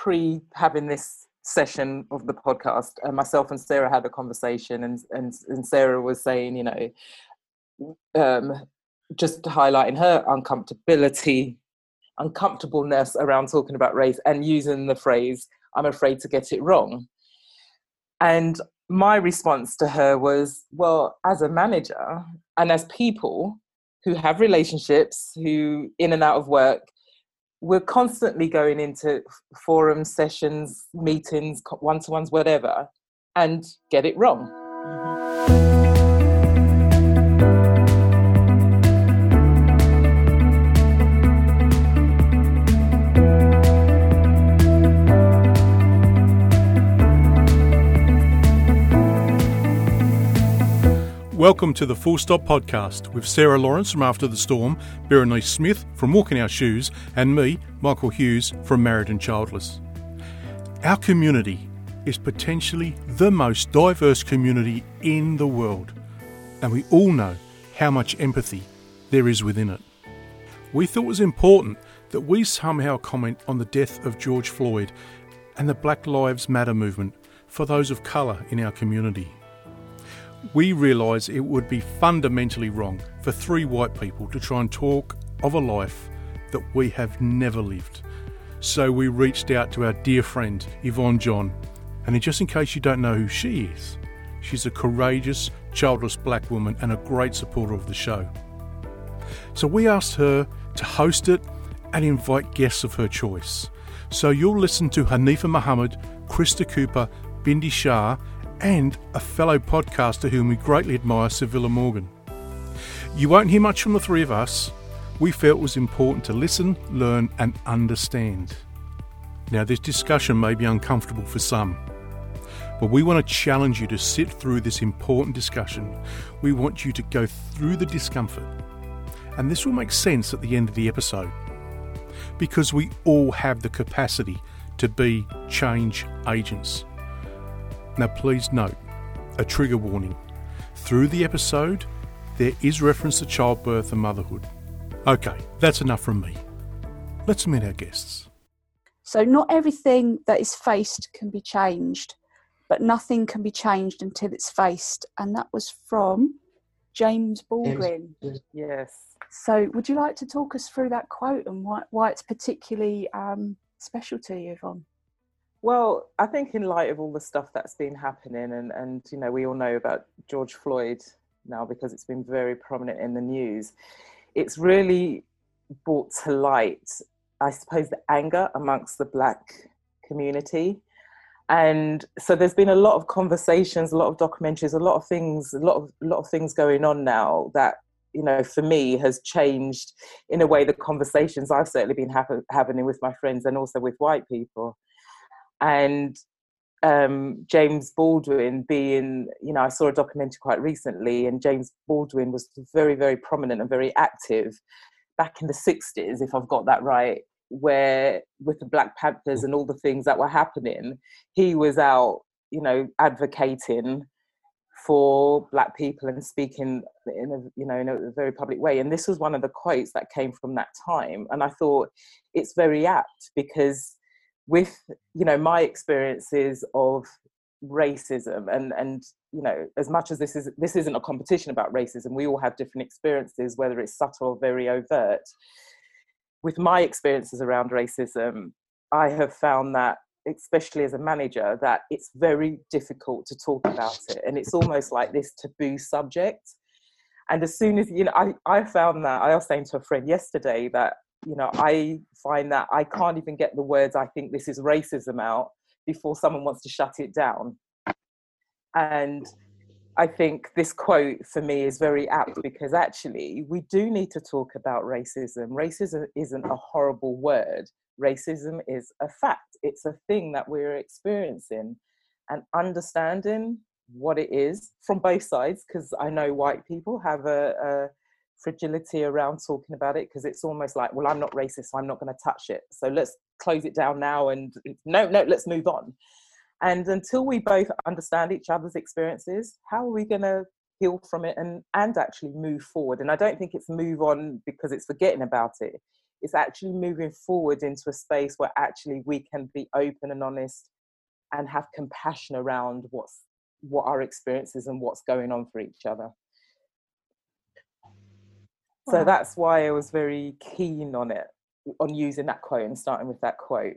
pre having this session of the podcast, uh, myself and Sarah had a conversation, and, and, and Sarah was saying, you know, um, just highlighting her uncomfortability, uncomfortableness around talking about race and using the phrase, I'm afraid to get it wrong. And my response to her was, well, as a manager and as people who have relationships, who in and out of work, we're constantly going into forums, sessions, meetings, one to ones, whatever, and get it wrong. Welcome to the Full Stop Podcast with Sarah Lawrence from After the Storm, Berenice Smith from Walking Our Shoes, and me, Michael Hughes from Married and Childless. Our community is potentially the most diverse community in the world, and we all know how much empathy there is within it. We thought it was important that we somehow comment on the death of George Floyd and the Black Lives Matter movement for those of colour in our community we realise it would be fundamentally wrong for three white people to try and talk of a life that we have never lived. So we reached out to our dear friend Yvonne John, and just in case you don't know who she is, she's a courageous, childless black woman and a great supporter of the show. So we asked her to host it and invite guests of her choice. So you'll listen to Haneefah Muhammad, Krista Cooper, Bindi Shah, and a fellow podcaster whom we greatly admire, Civilla Morgan. You won't hear much from the three of us. We felt it was important to listen, learn, and understand. Now, this discussion may be uncomfortable for some, but we want to challenge you to sit through this important discussion. We want you to go through the discomfort, and this will make sense at the end of the episode because we all have the capacity to be change agents. Now, please note a trigger warning. Through the episode, there is reference to childbirth and motherhood. Okay, that's enough from me. Let's meet our guests. So, not everything that is faced can be changed, but nothing can be changed until it's faced. And that was from James Baldwin. Yes. So, would you like to talk us through that quote and why, why it's particularly um, special to you, Yvonne? Well, I think in light of all the stuff that's been happening, and, and you know, we all know about George Floyd now because it's been very prominent in the news, it's really brought to light, I suppose, the anger amongst the black community. And so there's been a lot of conversations, a lot of documentaries, a lot of things, a lot of a lot of things going on now that you know for me has changed in a way the conversations I've certainly been ha- having with my friends and also with white people and um, James Baldwin being, you know, I saw a documentary quite recently, and James Baldwin was very, very prominent and very active back in the 60s, if I've got that right, where with the Black Panthers and all the things that were happening, he was out, you know, advocating for black people and speaking in a you know in a very public way. And this was one of the quotes that came from that time and i thought it's very apt because with you know my experiences of racism and and you know as much as this is this isn't a competition about racism we all have different experiences whether it's subtle or very overt. With my experiences around racism i have found that especially as a manager that it's very difficult to talk about it and it's almost like this taboo subject. And as soon as you know i i found that i was saying to a friend yesterday that you know, I find that I can't even get the words I think this is racism out before someone wants to shut it down. And I think this quote for me is very apt because actually we do need to talk about racism. Racism isn't a horrible word. Racism is a fact. It's a thing that we're experiencing and understanding what it is from both sides because I know white people have a, a fragility around talking about it because it's almost like, well, I'm not racist, so I'm not going to touch it. So let's close it down now and no, no, let's move on. And until we both understand each other's experiences, how are we going to heal from it and, and actually move forward? And I don't think it's move on because it's forgetting about it. it's actually moving forward into a space where actually we can be open and honest and have compassion around what's what our experiences and what's going on for each other wow. so that's why i was very keen on it on using that quote and starting with that quote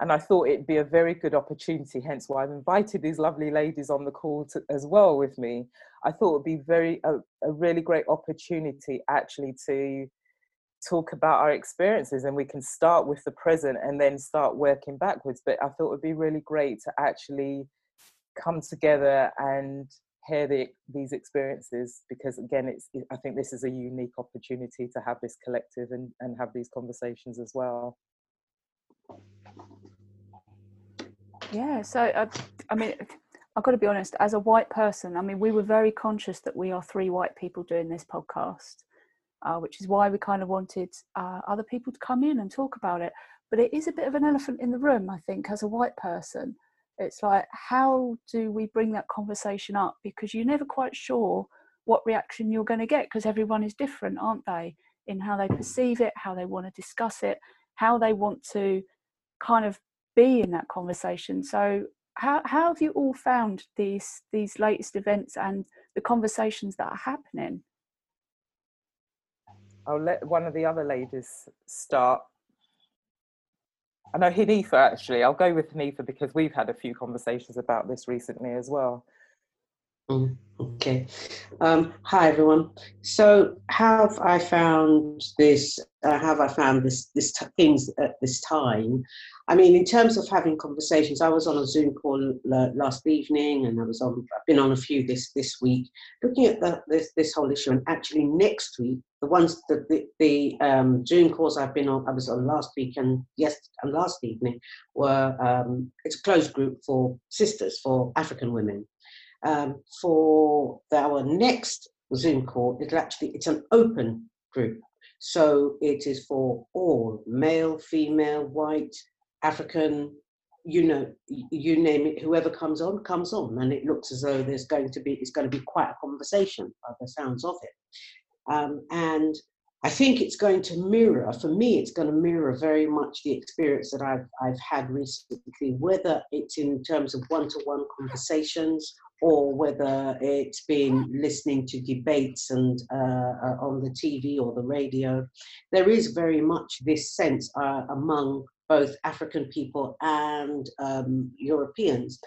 and I thought it'd be a very good opportunity, hence why I've invited these lovely ladies on the call to, as well with me. I thought it'd be very a, a really great opportunity actually to talk about our experiences and we can start with the present and then start working backwards. But I thought it would be really great to actually come together and hear the, these experiences because again it's i think this is a unique opportunity to have this collective and, and have these conversations as well Yeah, so I, uh, I mean, I've got to be honest. As a white person, I mean, we were very conscious that we are three white people doing this podcast, uh, which is why we kind of wanted uh, other people to come in and talk about it. But it is a bit of an elephant in the room, I think, as a white person. It's like, how do we bring that conversation up? Because you're never quite sure what reaction you're going to get because everyone is different, aren't they? In how they perceive it, how they want to discuss it, how they want to kind of be in that conversation. So how, how have you all found these these latest events and the conversations that are happening? I'll let one of the other ladies start. I know Haneefah actually. I'll go with Haneefah because we've had a few conversations about this recently as well. Mm, okay. Um, hi everyone. So, have I found this? Uh, have I found this this t- things at this time? I mean, in terms of having conversations, I was on a Zoom call l- last evening, and I was on. I've been on a few this this week, looking at the, this this whole issue. And actually, next week, the ones that the, the um, Zoom calls I've been on, I was on last week and yes, and last evening were um, it's a closed group for sisters for African women um, for our next Zoom call, it'll actually it's an open group. So it is for all male, female, white, African, you know, you name it, whoever comes on, comes on. And it looks as though there's going to be it's going to be quite a conversation by the sounds of it. Um, and I think it's going to mirror, for me, it's going to mirror very much the experience that I've, I've had recently, whether it's in terms of one to one conversations or whether it's been listening to debates and uh, uh, on the TV or the radio, there is very much this sense uh, among both African people and um, Europeans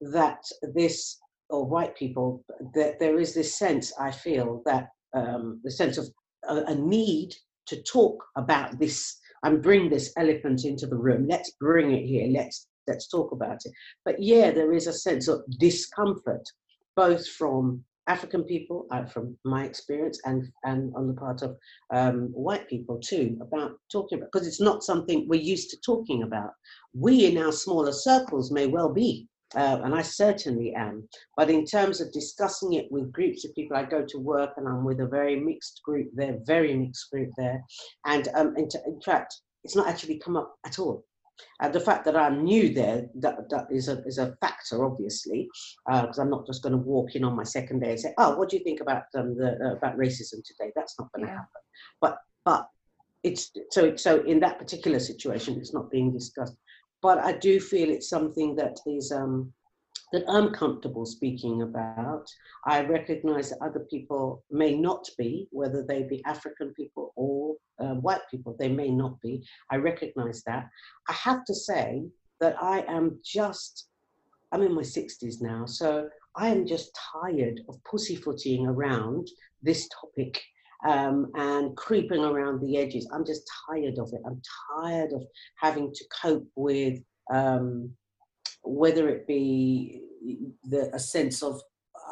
that this, or white people, that there is this sense, I feel, that um, the sense of a, a need to talk about this and bring this elephant into the room. Let's bring it here. Let's let's talk about it. But yeah, there is a sense of discomfort, both from African people, uh, from my experience, and and on the part of um, white people too, about talking about because it's not something we're used to talking about. We in our smaller circles may well be, uh, and I certainly am. But in terms of discussing it with groups of people, I go to work and I'm with a very mixed group there, very mixed group there, and um, in, in fact, it's not actually come up at all. Uh, the fact that I'm new there that, that is a is a factor, obviously, because uh, I'm not just going to walk in on my second day and say, "Oh, what do you think about um, the uh, about racism today?" That's not going to yeah. happen. But but it's so so in that particular situation, it's not being discussed. But I do feel it's something that is um, that I'm comfortable speaking about. I recognize that other people may not be, whether they be African people or uh, white people, they may not be. I recognize that. I have to say that I am just, I'm in my 60s now, so I am just tired of pussyfooting around this topic um, and creeping around the edges. I'm just tired of it. I'm tired of having to cope with um, whether it be the a sense of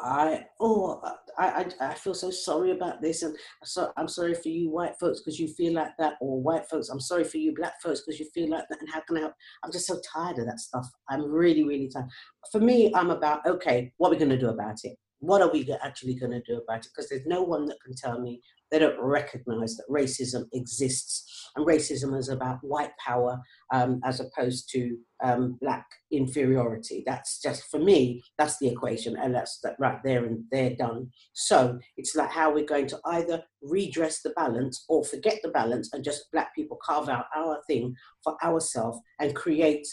I oh I, I I feel so sorry about this and so I'm sorry for you white folks because you feel like that or white folks I'm sorry for you black folks because you feel like that and how can I help? I'm just so tired of that stuff. I'm really really tired. For me I'm about okay what are we going to do about it what are we actually going to do about it? Because there's no one that can tell me they don't recognize that racism exists. And racism is about white power um, as opposed to um, black inferiority. That's just, for me, that's the equation. And that's that right there and they're done. So it's like how we're going to either redress the balance or forget the balance and just black people carve out our thing for ourselves and create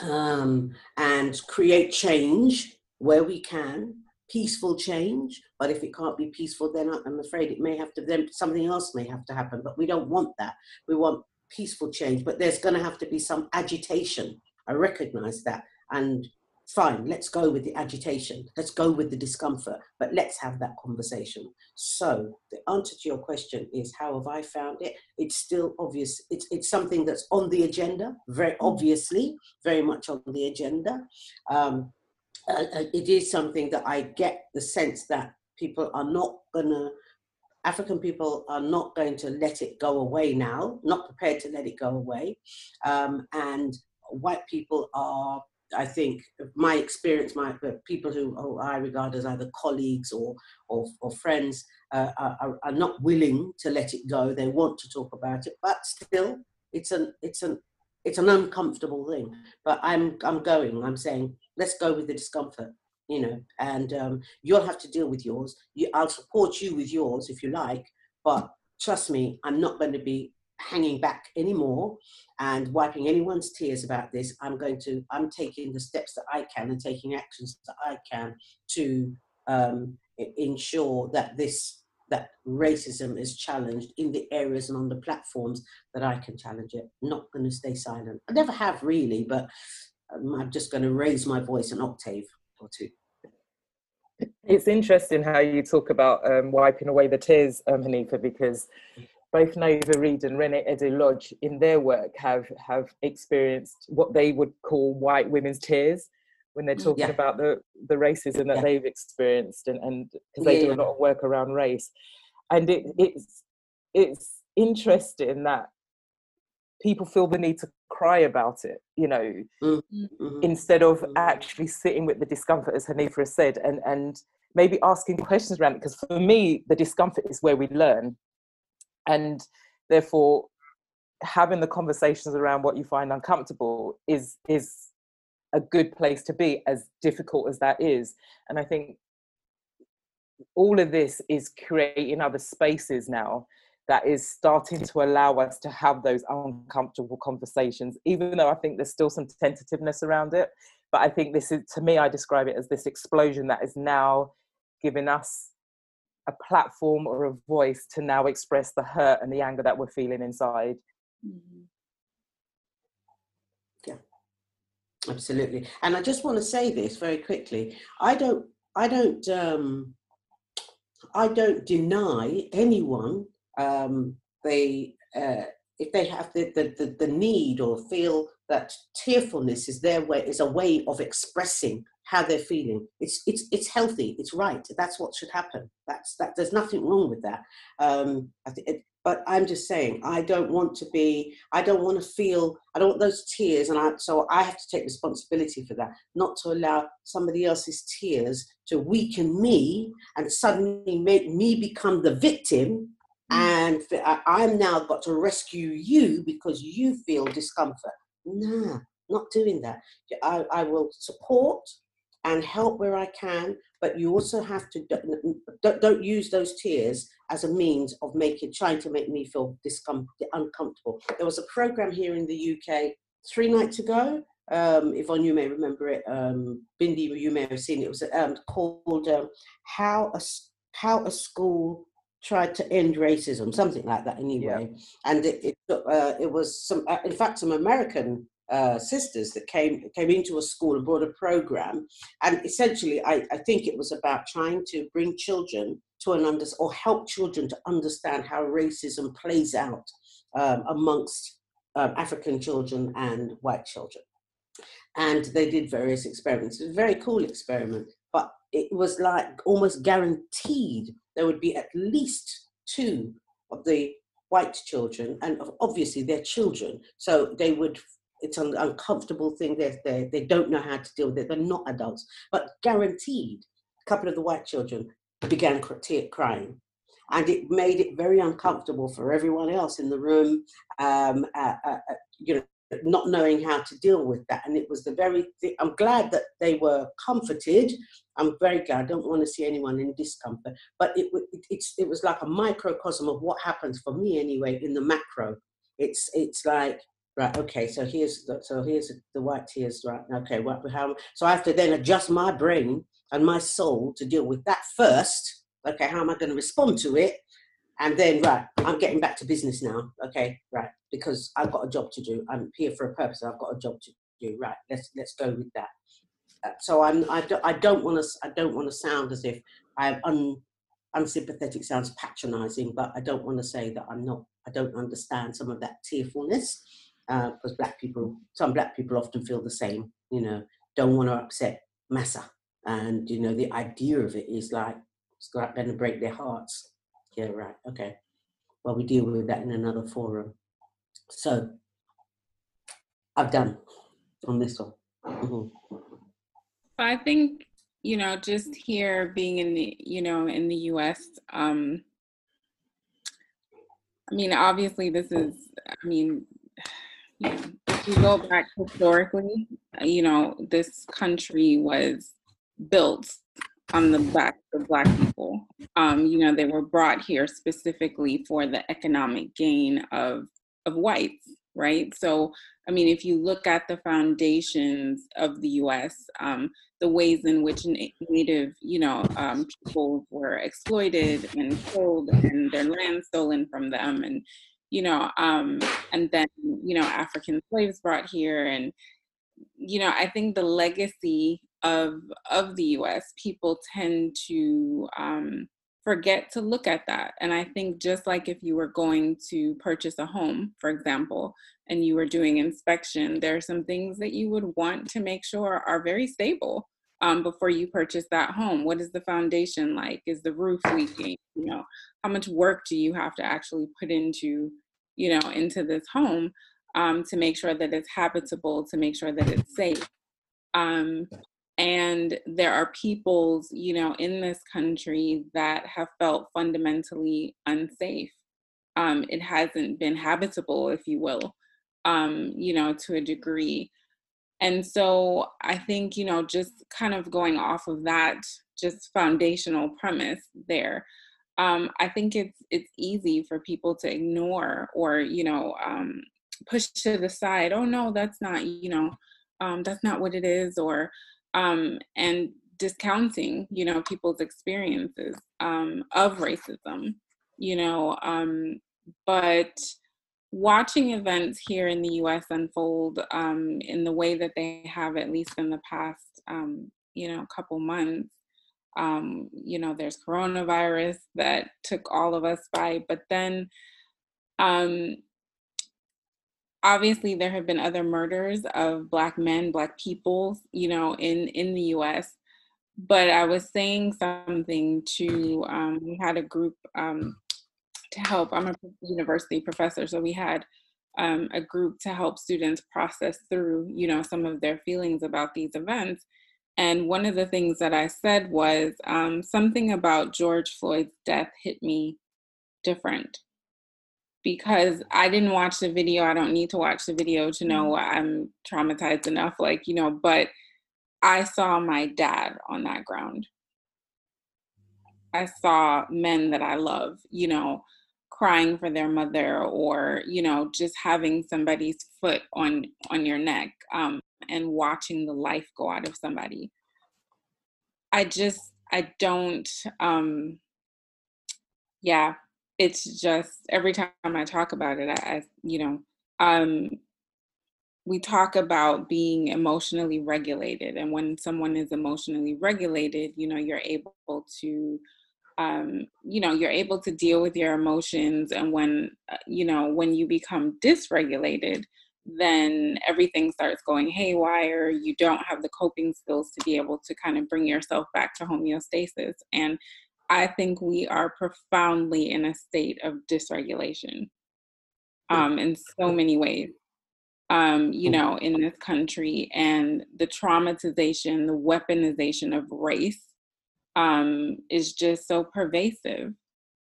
um, and create change where we can peaceful change. But if it can't be peaceful, then I'm afraid it may have to, then something else may have to happen. But we don't want that. We want peaceful change, but there's going to have to be some agitation. I recognize that. And fine, let's go with the agitation. Let's go with the discomfort, but let's have that conversation. So the answer to your question is how have I found it? It's still obvious. It's, it's something that's on the agenda, very obviously, very much on the agenda. Um, uh, uh, it is something that I get the sense that people are not gonna, African people are not going to let it go away now, not prepared to let it go away. Um, and white people are, I think, my experience, my people who, who I regard as either colleagues or, or, or friends, uh, are, are not willing to let it go. They want to talk about it, but still, it's an, it's an, it's an uncomfortable thing. But I'm, I'm going. I'm saying let's go with the discomfort you know and um, you'll have to deal with yours you, i'll support you with yours if you like but trust me i'm not going to be hanging back anymore and wiping anyone's tears about this i'm going to i'm taking the steps that i can and taking actions that i can to um, ensure that this that racism is challenged in the areas and on the platforms that I can challenge it. I'm not going to stay silent. I never have really, but um, I'm just going to raise my voice an octave or two. It's interesting how you talk about um, wiping away the tears, um, Haneefah, because both Nova Reid and Reni Eddo-Lodge in their work have, have experienced what they would call white women's tears when they're mm, talking yeah. about the, the racism that yeah. they've experienced and because and, they yeah. do a lot of work around race. And it, it's, it's interesting that people feel the need to cry about it, you know, mm-hmm. instead of mm-hmm. actually sitting with the discomfort, as Haneefah has said, and, and maybe asking questions around it. Because for me, the discomfort is where we learn. And therefore, having the conversations around what you find uncomfortable is is a good place to be, as difficult as that is. And I think all of this is creating other spaces now that is starting to allow us to have those uncomfortable conversations, even though I think there's still some tentativeness around it. But I think this is, to me, I describe it as this explosion that is now giving us a platform or a voice to now express the hurt and the anger that we're feeling inside. Mm-hmm. Yeah, absolutely. And I just want to say this very quickly. I don't, I don't, um, I don't deny anyone um, they uh, if they have the, the, the, the, need or feel that tearfulness is their way is a way of expressing how they're feeling. It's it's it's healthy. It's right. That's what should happen. That's that there's nothing wrong with that. Um, I it, but i'm just saying i don't want to be i don't want to feel i don't want those tears and i so i have to take responsibility for that not to allow somebody else's tears to weaken me and suddenly make me become the victim mm. and I'm now got to rescue you because you feel discomfort. Nah, not doing that. I, I will support and help where I can, but you also have to don't, don't use those tears as a means of making trying to make me feel discomfort, uncomfortable. There was a program here in the UK three nights ago. Um, Yvonne, you may remember it. Um, Bindi, you may have seen it. It was um, called um, "How a How a School tried to end racism, something like that anyway. Yeah. And it it, uh, it was some, uh, in fact, some American uh, sisters that came came into a school and brought a program, and essentially, I, I think it was about trying to bring children to an under or help children to understand how racism plays out um, amongst um, African children and white children. And they did various experiments. It was a very cool experiment, but it was like almost guaranteed there would be at least two of the white children, and obviously they're children, so they would. It's an uncomfortable thing. They they they don't know how to deal with it. They're not adults, but guaranteed a couple of the white children began crying. And it made it very uncomfortable for everyone else in the room, um, uh, uh, uh, you know, not knowing how to deal with that. And it was the very, I'm glad that they were comforted. I'm very glad. I don't want to see anyone in discomfort. But it, it, it was like a microcosm of what happens for me anyway in the macro. It's, it's like, right, okay, so here's the, so here's the white tears, right? Okay, what, how, so I have to then adjust my brain and my soul to deal with that first. Okay, how am I going to respond to it? And then, right, I'm getting back to business now. Okay, right, because I've got a job to do. I'm here for a purpose. I've got a job to do. Right, let's let's go with that. Uh, so I'm I don't I don't want to I don't want to sound as if I'm un, unsympathetic. Sounds patronising, but I don't want to say that I'm not. I don't understand some of that tearfulness because uh, black people, some black people often feel the same. You know, don't want to upset massa, and you know the idea of it is like it's going to break their hearts yeah, right. Okay. Well, we deal with that in another forum. So I've done on this one. Mm-hmm. I think you know, just here being in the you know in the U.S. Um, I mean, obviously, this is. I mean, if you go back historically, you know, this country was built on the back of Black people. Um, you know, they were brought here specifically for the economic gain of of whites, right? So, I mean, if you look at the foundations of the U.S., um, the ways in which Native, you know, um, people were exploited and killed, and their land stolen from them, and you know, um, and then you know, African slaves brought here, and you know, I think the legacy of of the U.S., people tend to um, forget to look at that. And I think just like if you were going to purchase a home, for example, and you were doing inspection, there are some things that you would want to make sure are very stable um, before you purchase that home. What is the foundation like? Is the roof leaking? You know, how much work do you have to actually put into, you know, into this home um, to make sure that it's habitable, to make sure that it's safe. Um, and there are peoples you know in this country that have felt fundamentally unsafe. Um, it hasn't been habitable if you will um, you know to a degree. And so i think you know just kind of going off of that just foundational premise there um, i think it's it's easy for people to ignore or you know um, push to the side oh no that's not you know um, that's not what it is or um, and discounting, you know, people's experiences um, of racism, you know. Um, but watching events here in the U.S. unfold um, in the way that they have, at least in the past, um, you know, couple months. Um, you know, there's coronavirus that took all of us by, but then um, obviously there have been other murders of black men black people you know in in the us but i was saying something to um, we had a group um, to help i'm a university professor so we had um, a group to help students process through you know some of their feelings about these events and one of the things that i said was um, something about george floyd's death hit me different because I didn't watch the video. I don't need to watch the video to know mm-hmm. I'm traumatized enough, like, you know, but I saw my dad on that ground. I saw men that I love, you know, crying for their mother or, you know, just having somebody's foot on on your neck um, and watching the life go out of somebody. I just I don't um yeah, it's just every time I talk about it, I, I you know, um, we talk about being emotionally regulated, and when someone is emotionally regulated, you know, you're able to, um, you know, you're able to deal with your emotions, and when, uh, you know, when you become dysregulated, then everything starts going haywire. You don't have the coping skills to be able to kind of bring yourself back to homeostasis. And I think we are profoundly in a state of dysregulation um, in so many ways. Um, you know, in this country, and the traumatization, the weaponization of race um, is just so pervasive.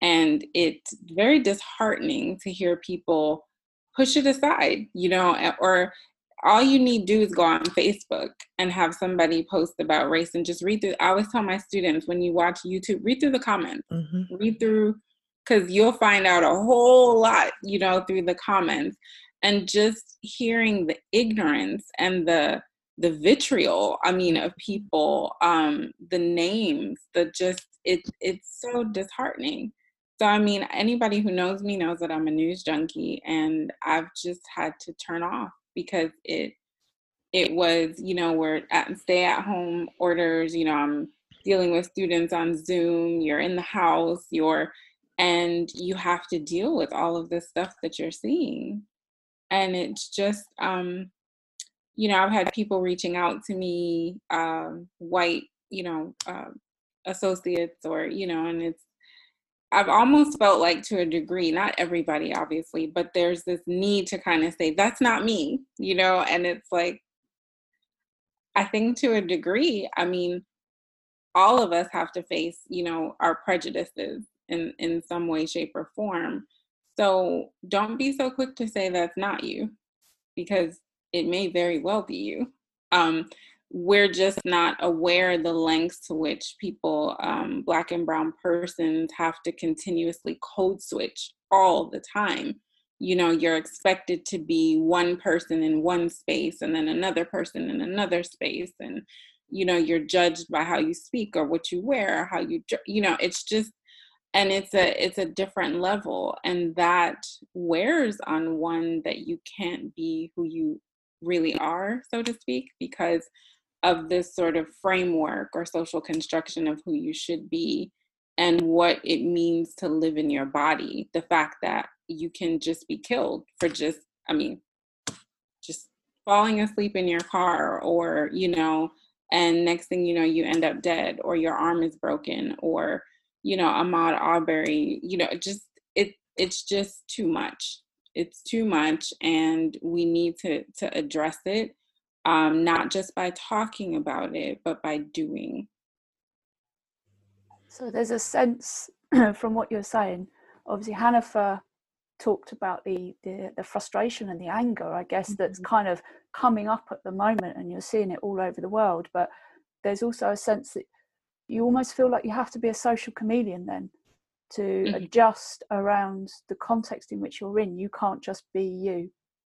And it's very disheartening to hear people push it aside, you know, or all you need to do is go on Facebook and have somebody post about race and just read through. I always tell my students when you watch YouTube, read through the comments, mm-hmm. read through, because you'll find out a whole lot, you know, through the comments. And just hearing the ignorance and the the vitriol i mean of people um the names the just it it's so disheartening so i mean anybody who knows me knows that i'm a news junkie and i've just had to turn off because it it was you know we're at stay at home orders you know i'm dealing with students on zoom you're in the house you're and you have to deal with all of this stuff that you're seeing. And it's just um you know, I've had people reaching out to me, um, white, you know, uh, associates or, you know, and it's, I've almost felt like to a degree, not everybody obviously, but there's this need to kind of say, that's not me, you know, and it's like, I think to a degree, I mean, all of us have to face, you know, our prejudices in, in some way, shape, or form. So don't be so quick to say that's not you because it may very well be you. Um, we're just not aware the lengths to which people, um, Black and Brown persons, have to continuously code switch all the time. You know, you're expected to be one person in one space and then another person in another space. And, you know, you're judged by how you speak or what you wear or how you, you know, it's just, and it's a it's a different level and that wears on one that you can't be who you really are, so to speak, because of this sort of framework or social construction of who you should be and what it means to live in your body. The fact that you can just be killed for just, I mean, just falling asleep in your car or, you know, and next thing you know, you end up dead or your arm is broken or, you know, Ahmaud Arbery, you know, just it it's just too much it's too much and we need to to address it um, not just by talking about it but by doing so there's a sense from what you're saying obviously Haneefah talked about the, the, the frustration and the anger i guess that's mm-hmm. kind of coming up at the moment and you're seeing it all over the world but there's also a sense that you almost feel like you have to be a social chameleon then to mm-hmm. adjust around the context in which you're in. You can't just be you.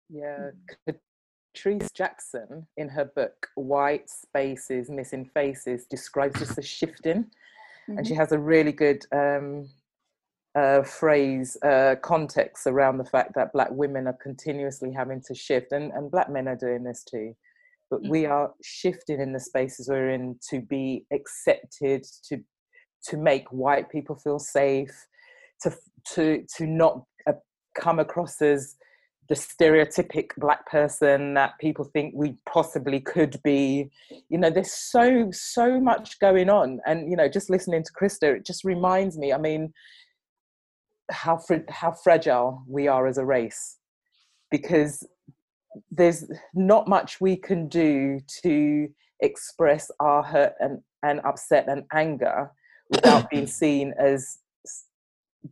Yeah. Catrice Jackson, in her book White Spaces, Missing Faces, describes this as shifting. Mm-hmm. And she mm-hmm. has a really good um, uh, phrase, uh, context around the fact that Black women are continuously having to shift, and, and Black men are doing this too. But mm-hmm. we are shifting in the spaces we're in to be accepted, to to make white people feel safe, to to to not uh, come across as the stereotypic black person that people think we possibly could be. You know there's so so much going on. And you know just listening to krista it just reminds me i mean how fr- how fragile we are as a race. Because there's not much we can do to express our hurt and, and upset and anger without being seen as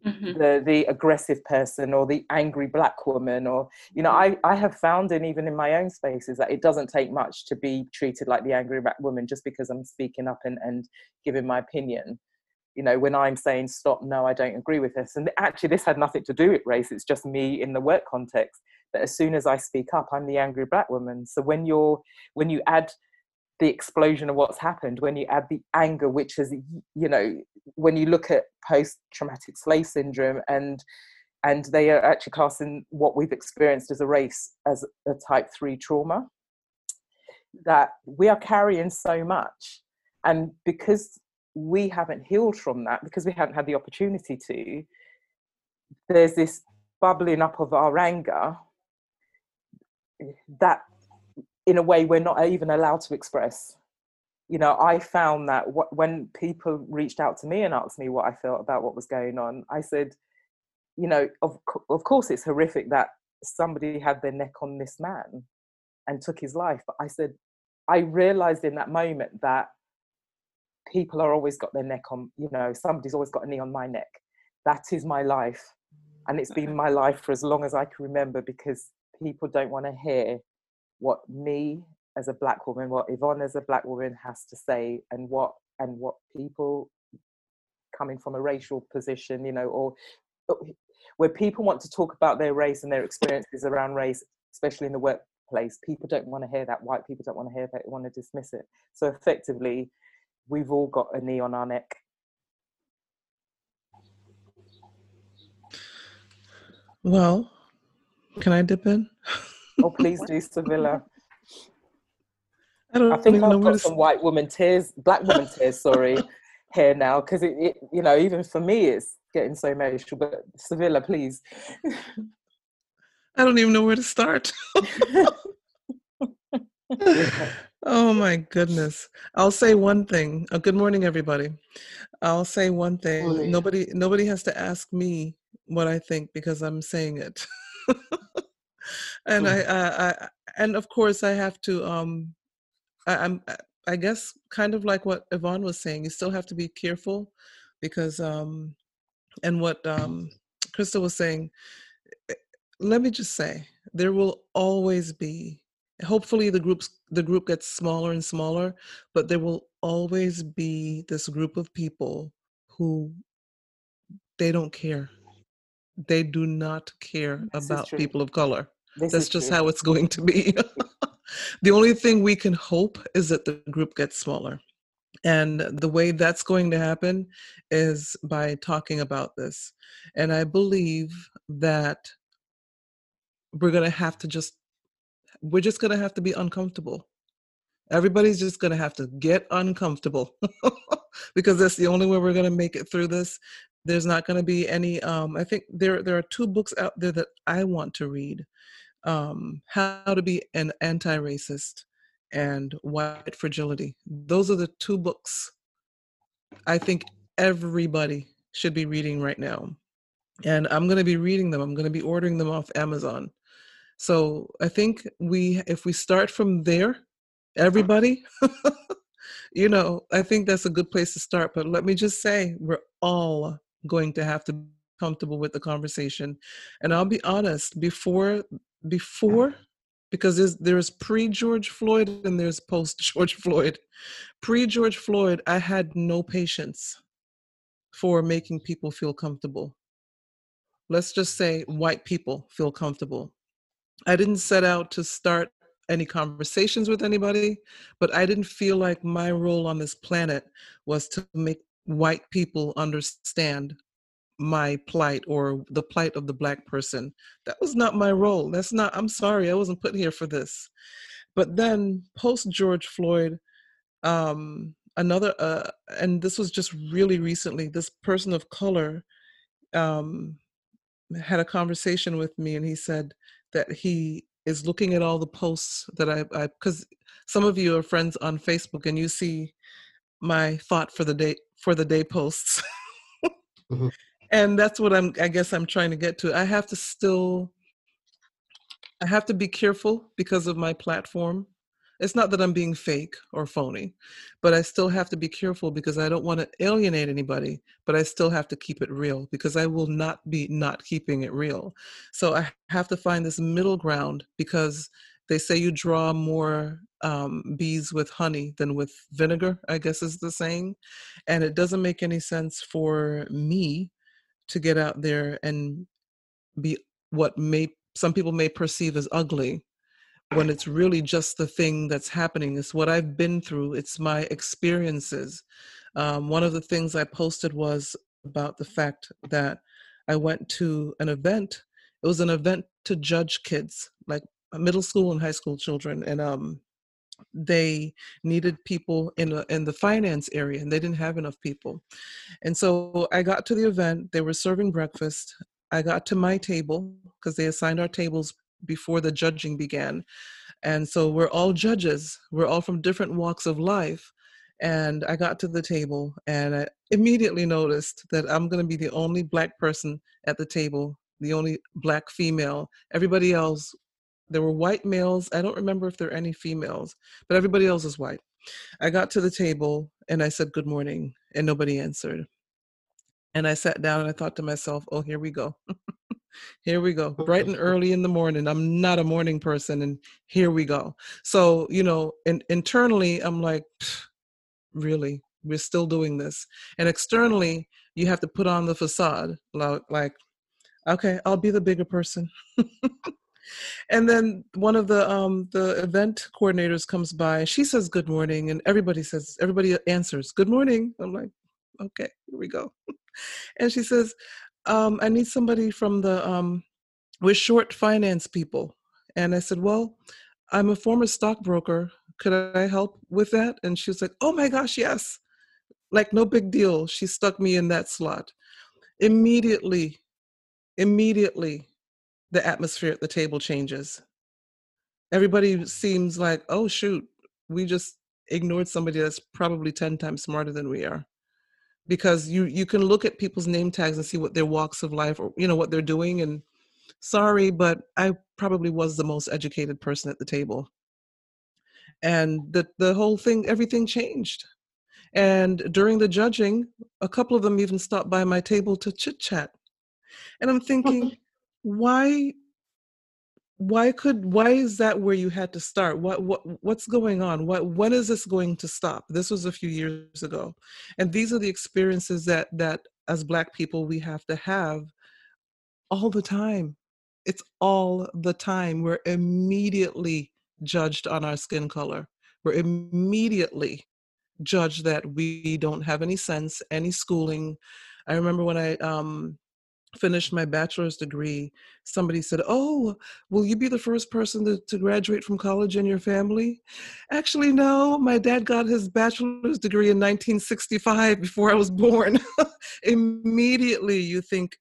mm-hmm. the the aggressive person or the angry black woman or you know mm-hmm. I, I have found in even in my own spaces that it doesn't take much to be treated like the angry black woman just because i'm speaking up and, and giving my opinion you know when i'm saying stop no i don't agree with this and actually this had nothing to do with race it's just me in the work context that as soon as i speak up i'm the angry black woman so when you're when you add the explosion of what's happened when you add the anger which is you know when you look at post traumatic slave syndrome and and they are actually classing what we've experienced as a race as a type 3 trauma that we are carrying so much. And because we haven't healed from that because we haven't had the opportunity to there's this bubbling up of our anger eh, that in a way we're not even allowed to express you know i found that what, when people reached out to me and asked me what i felt about what was going on i said you know of, of course it's horrific that somebody had their neck on this man and took his life but i said i realized in that moment that people are always got their neck on, you know, somebody's always got a knee on my neck. That is my life. And it's been mm-hmm. my life for as long as I can remember because people don't want to hear what me as a black woman, what Yvonne as a black woman has to say, and what and what people coming from a racial position, you know, or oh, where people want to talk about their race and their experiences around race, especially in the workplace, people don't want to hear that. White people don't want to hear that. They want to dismiss it. So effectively, we've all got a knee on our neck. Well, can I dip in? Oh, please do, Civilla. I don't I think I've got some white woman tears, black woman tears, sorry, here now because it, it, you know, even for me, it's getting so emotional. But Civilla, please. I don't even know where to start. oh my goodness. I'll say one thing. Uh, good morning, everybody. I'll say one thing. Morning. Nobody nobody has to ask me what I think because I'm saying it. and I, I, I and of course I have to um I, I'm I guess kind of like what Yvonne was saying, you still have to be careful because um and what um Krista was saying, eh, let me just say, there will always be hopefully the groups the group gets smaller and smaller, but there will always be this group of people who they don't care. They do not care This about people of color. This That's just true. how it's going to be. the only thing we can hope is that the group gets smaller. And the way that's going to happen is by talking about this. And I believe that we're going to have to just, we're just going to have to be uncomfortable. Everybody's just going to have to get uncomfortable because that's the only way we're going to make it through this. There's not going to be any. Um, I think there there are two books out there that I want to read: um, How to Be an Anti-Racist and White Fragility. Those are the two books I think everybody should be reading right now, and I'm going to be reading them. I'm going to be ordering them off Amazon. So I think we, if we start from there, everybody, you know, I think that's a good place to start. But let me just say, we're all going to have to be comfortable with the conversation. And I'll be honest, before, before, because there's there's pre George Floyd and there's post George Floyd. Pre George Floyd, I had no patience for making people feel comfortable. Let's just say white people feel comfortable. I didn't set out to start any conversations with anybody, but I didn't feel like my role on this planet was to make white people understand my plight or the plight of the black person. That was not my role. That's not, I'm sorry, I wasn't put here for this. But then post George Floyd, um, another, uh, and this was just really recently, this person of color um, had a conversation with me and he said that he is looking at all the posts that I, because some of you are friends on Facebook and you see my thought for the day for the day posts. Mhm. And that's what I'm I guess I'm trying to get to. I have to still I have to be careful because of my platform. It's not that I'm being fake or phony, but I still have to be careful because I don't want to alienate anybody, but I still have to keep it real because I will not be not keeping it real. So I have to find this middle ground because they say you draw more um, bees with honey than with vinegar, I guess is the saying. And it doesn't make any sense for me to get out there and be what may some people may perceive as ugly when it's really just the thing that's happening. It's what I've been through, it's my experiences. Um, one of the things I posted was about the fact that I went to an event. It was an event to judge kids, like middle school and high school children, and um, they needed people in a, in the finance area, and they didn't have enough people. And so I got to the event. They were serving breakfast. I got to my table because they assigned our tables before the judging began. And so we're all judges, we're all from different walks of life. And I got to the table and I immediately noticed that I'm going to be the only black person at the table, the only black female. Everybody else, there were white males. I don't remember if there are any females, but everybody else is white. I got to the table and I said, Good morning, and nobody answered. And I sat down and I thought to myself, Oh, here we go. here we go. Bright and early in the morning. I'm not a morning person, and here we go. So, you know, in, internally, I'm like, Really? We're still doing this. And externally, you have to put on the facade like, okay, I'll be the bigger person. and then one of the um the event coordinators comes by she says good morning and everybody says everybody answers good morning. I'm like okay here we go. And she says um i need somebody from the um we're short finance people. And i said well i'm a former stockbroker. Could i help with that? And she was like oh my gosh yes. Like no big deal. She stuck me in that slot. Immediately immediately the atmosphere at the table changes. Everybody seems like, oh, shoot, we just ignored somebody that's probably 10 times smarter than we are. Because you, you can look at people's name tags and see what their walks of life or, you know, what they're doing. And sorry, but I probably was the most educated person at the table. And the, the whole thing, everything changed. And during the judging, a couple of them even stopped by my table to chit chat. And I'm thinking, why why could why is that where you had to start? What what what's going on? What when is this going to stop? This was a few years ago. And these are the experiences that that as black people we have to have all the time. It's all the time. We're immediately judged on our skin color. We're immediately judged that we don't have any sense any schooling. I remember when i um finished my bachelor's degree, somebody said, Oh, will you be the first person to, to graduate from college in your family? Actually, no. My dad got his bachelor's degree in 1965 before I was born. Immediately, you think,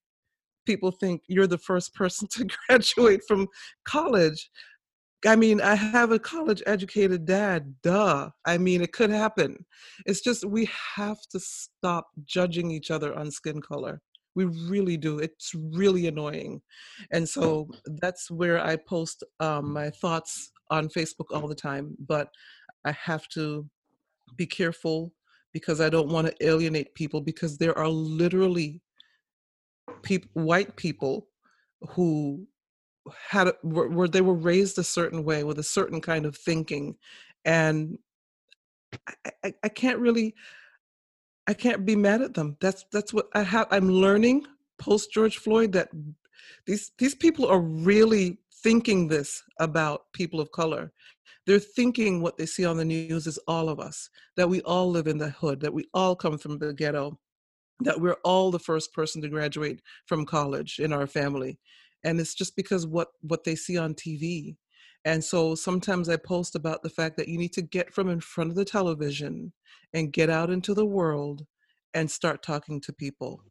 people think you're the first person to graduate from college. I mean, I have a college educated dad, duh. I mean, it could happen. It's just we have to stop judging each other on skin color we really do it's really annoying. And so that's where i post um, my thoughts on facebook all the time but i have to be careful because i don't want to alienate people because there are literally people white people who had where they were raised a certain way with a certain kind of thinking and I, I, I can't really I can't be mad at them. That's that's what I have. I'm learning post George Floyd that these these people are really thinking this about people of color. They're thinking what they see on the news is all of us, that we all live in the hood, that we all come from the ghetto, that we're all the first person to graduate from college in our family. And it's just because what what they see on TV. And so sometimes I post about the fact that you need to get from in front of the television and get out into the world and start talking to people.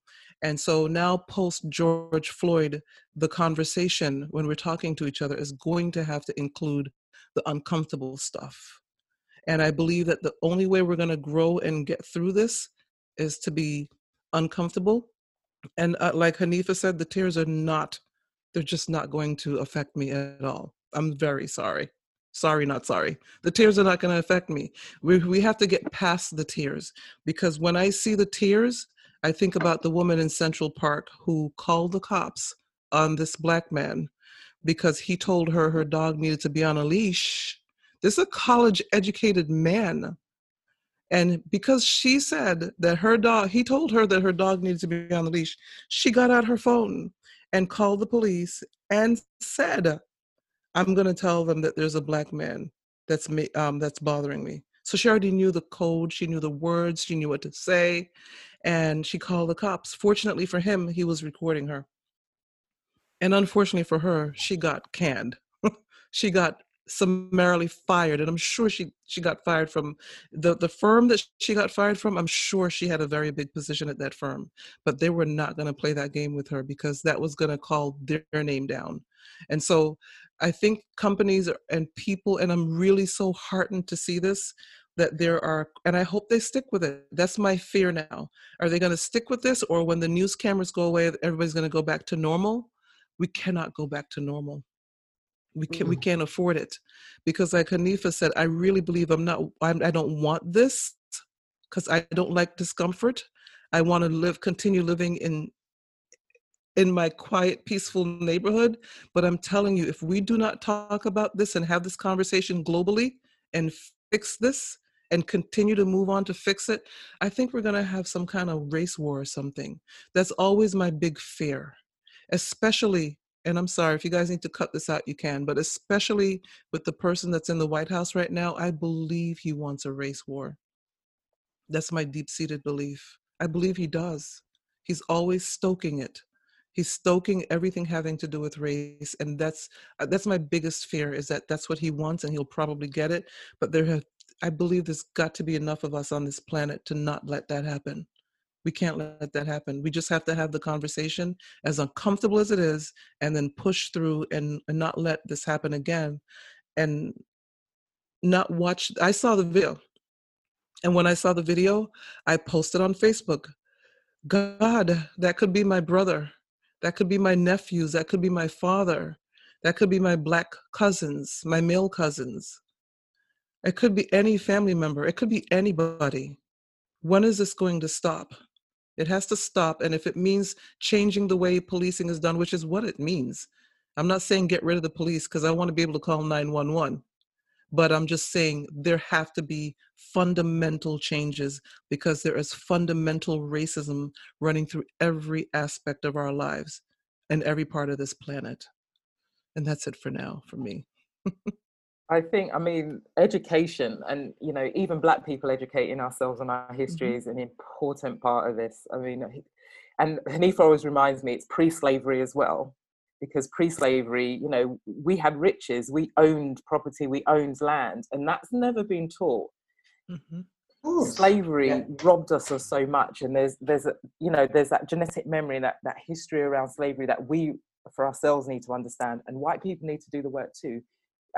And so now, post George Floyd, the conversation when we're talking to each other is going to have to include the uncomfortable stuff. And I believe that the only way we're going to grow and get through this is to be uncomfortable. And uh, like Haneefah said, the tears are not, they're just not going to affect me at all. I'm very sorry. Sorry not sorry. The tears are not going to affect me. We, we have to get past the tears because when i see the tears i think about the woman in central park who called the cops on this black man because he told her her dog needed to be on a leash. This is a college educated man. And because she said that her dog he told her that her dog needed to be on the leash she got out her phone and called the police and said I'm going to tell them that there's a black man that's me, um, that's bothering me. So she already knew the code, she knew the words, she knew what to say, and she called the cops. Fortunately for him, he was recording her. And unfortunately for her, she got canned. she got summarily fired and i'm sure she she got fired from the the firm that she got fired from i'm sure she had a very big position at that firm but they were not going to play that game with her because that was going to call their name down and so I think companies and people, and I'm really so heartened to see this, that there are, and I hope they stick with it. That's my fear now. Are they going to stick with this, or when the news cameras go away, everybody's going to go back to normal? We cannot go back to normal. We can't we mm. can't afford it because, like Haneefah said, I really believe I'm not. I'm, I don't want this because I don't like discomfort. I want to live, continue living in in my quiet, peaceful neighborhood. But I'm telling you, if we do not talk about this and have this conversation globally and fix this and continue to move on to fix it, I think we're going to have some kind of race war or something. That's always my big fear, especially. And I'm sorry, if you guys need to cut this out, you can, but especially with the person that's in the White House right now, I believe he wants a race war. That's my deep seated belief. I believe he does. He's always stoking it he's stoking everything having to do with race and that's uh, that's my biggest fear is that that's what he wants and he'll probably get it but there have i believe there's got to be enough of us on this planet to not let that happen. We can't let that happen. We just have to have the conversation as uncomfortable as it is and then push through and, and not let this happen again and not watch i saw the video and when i saw the video i posted on facebook god that could be my brother that could be my nephews. That could be my father. That could be my black cousins, my male cousins. It could be any family member. It could be anybody. When is this going to stop? It has to stop. And if it means changing the way policing is done, which is what it means, I'm not saying get rid of the police because I want to be able to call 911 but i'm just saying there have to be fundamental changes because there is fundamental racism running through every aspect of our lives and every part of this planet and that's it for now for me I think, I mean, education and, you know, even Black people educating ourselves on our history mm-hmm. is an important part of this. I mean, and Haneefah always reminds me it's pre slavery as well because pre-slavery you know we had riches we owned property we owned land and that's never been taught mm-hmm. slavery yeah. robbed us of so much and there's there's a you know there's that genetic memory that that history around slavery that we for ourselves need to understand and white people need to do the work too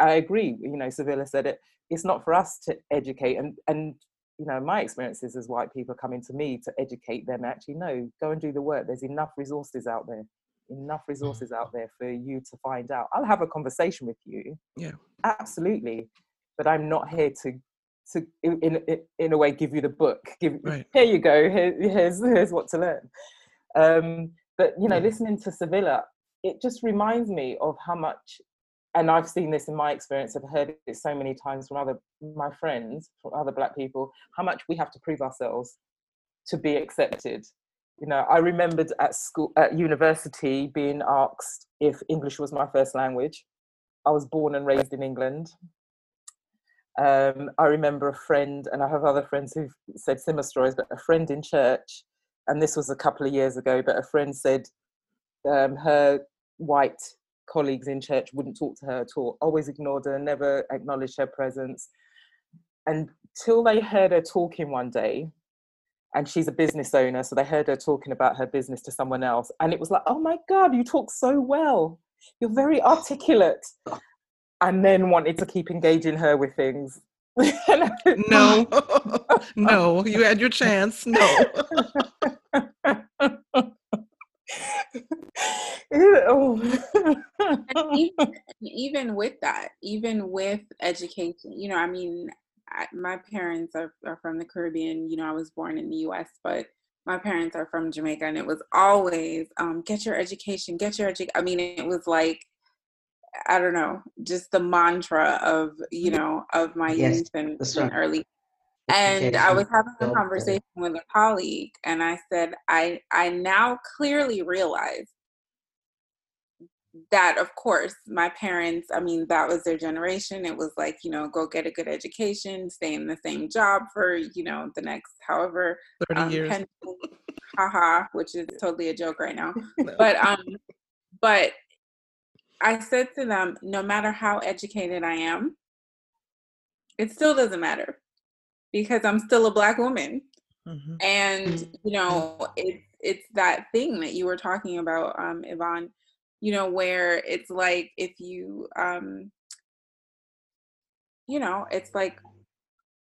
i agree you know Civilla said it it's not for us to educate and and you know my experiences as white people coming to me to educate them actually no go and do the work there's enough resources out there enough mm. resources out there for you to find out. I'll have a conversation with you. Yeah. Absolutely. But I'm not here to to in in, in a way give you the book. Give right. here you go. Here, here's here's what to learn. Um, but you know, yeah. listening to Civilla, it just reminds me of how much and I've seen this in my experience, I've heard it so many times from other my friends, from other black people, how much we have to prove ourselves to be accepted you know i remembered at school at university being asked if english was my first language. I was born and raised in england. Um, i remember a friend and i have other friends who've said similar stories but a friend in church and this was a couple of years ago but a friend said um, her white colleagues in church wouldn't talk to her at all always ignored her never acknowledged her presence. Until they heard her talking one day and she's a business owner so they heard her talking about her business to someone else and it was like oh my god you talk so well. You're very articulate. And then wanted to keep engaging her with things. No. No. You had your chance. No. Even, even with that even with education you know i mean I, my parents are, are from the Caribbean. You know, I was born in the U.S., but my parents are from Jamaica, and it was always um, get your education, get your education. I mean, it was like I don't know, just the mantra of you know of my yes, youth and, and early. And I was having a conversation with a colleague, and I said, I I now clearly realize that of course my parents i mean that was their generation. It was like you know go get a good education stay in the same job for you know the next however 30 um, years. haha which is totally a joke right now. But um but i said to them no matter how educated i am it still doesn't matter because i'm still a black woman. Mm-hmm. and you know it's it's that thing that you were talking about um yvonne you know where it's like if you um you know it's like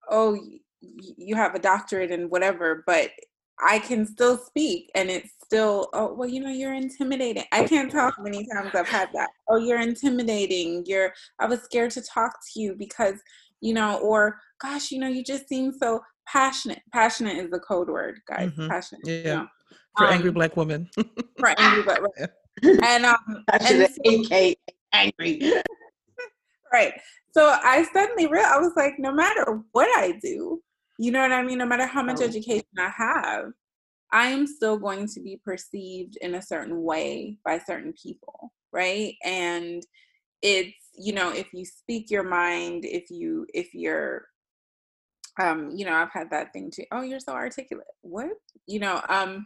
oh you have a doctorate and whatever but I can still speak and it's still, oh, well, you know, you're intimidating. I can't tell how many times I've had that. Oh, you're intimidating. You're, I was scared to talk to you because, you know, or gosh, you know, you just seem so passionate. Passionate is the code word, guys. Mm-hmm. Passionate. Yeah. You know? For um, angry black women. for angry black women. And, um, and so, angry. right. So I suddenly realized, I was like, no matter what I do, you know what I mean? No matter how much oh. education I have, I am still going to be perceived in a certain way by certain people, right? And it's, you know, if you speak your mind, if you, if you're, um, you know, I've had that thing too. Oh, you're so articulate. What? You know, um,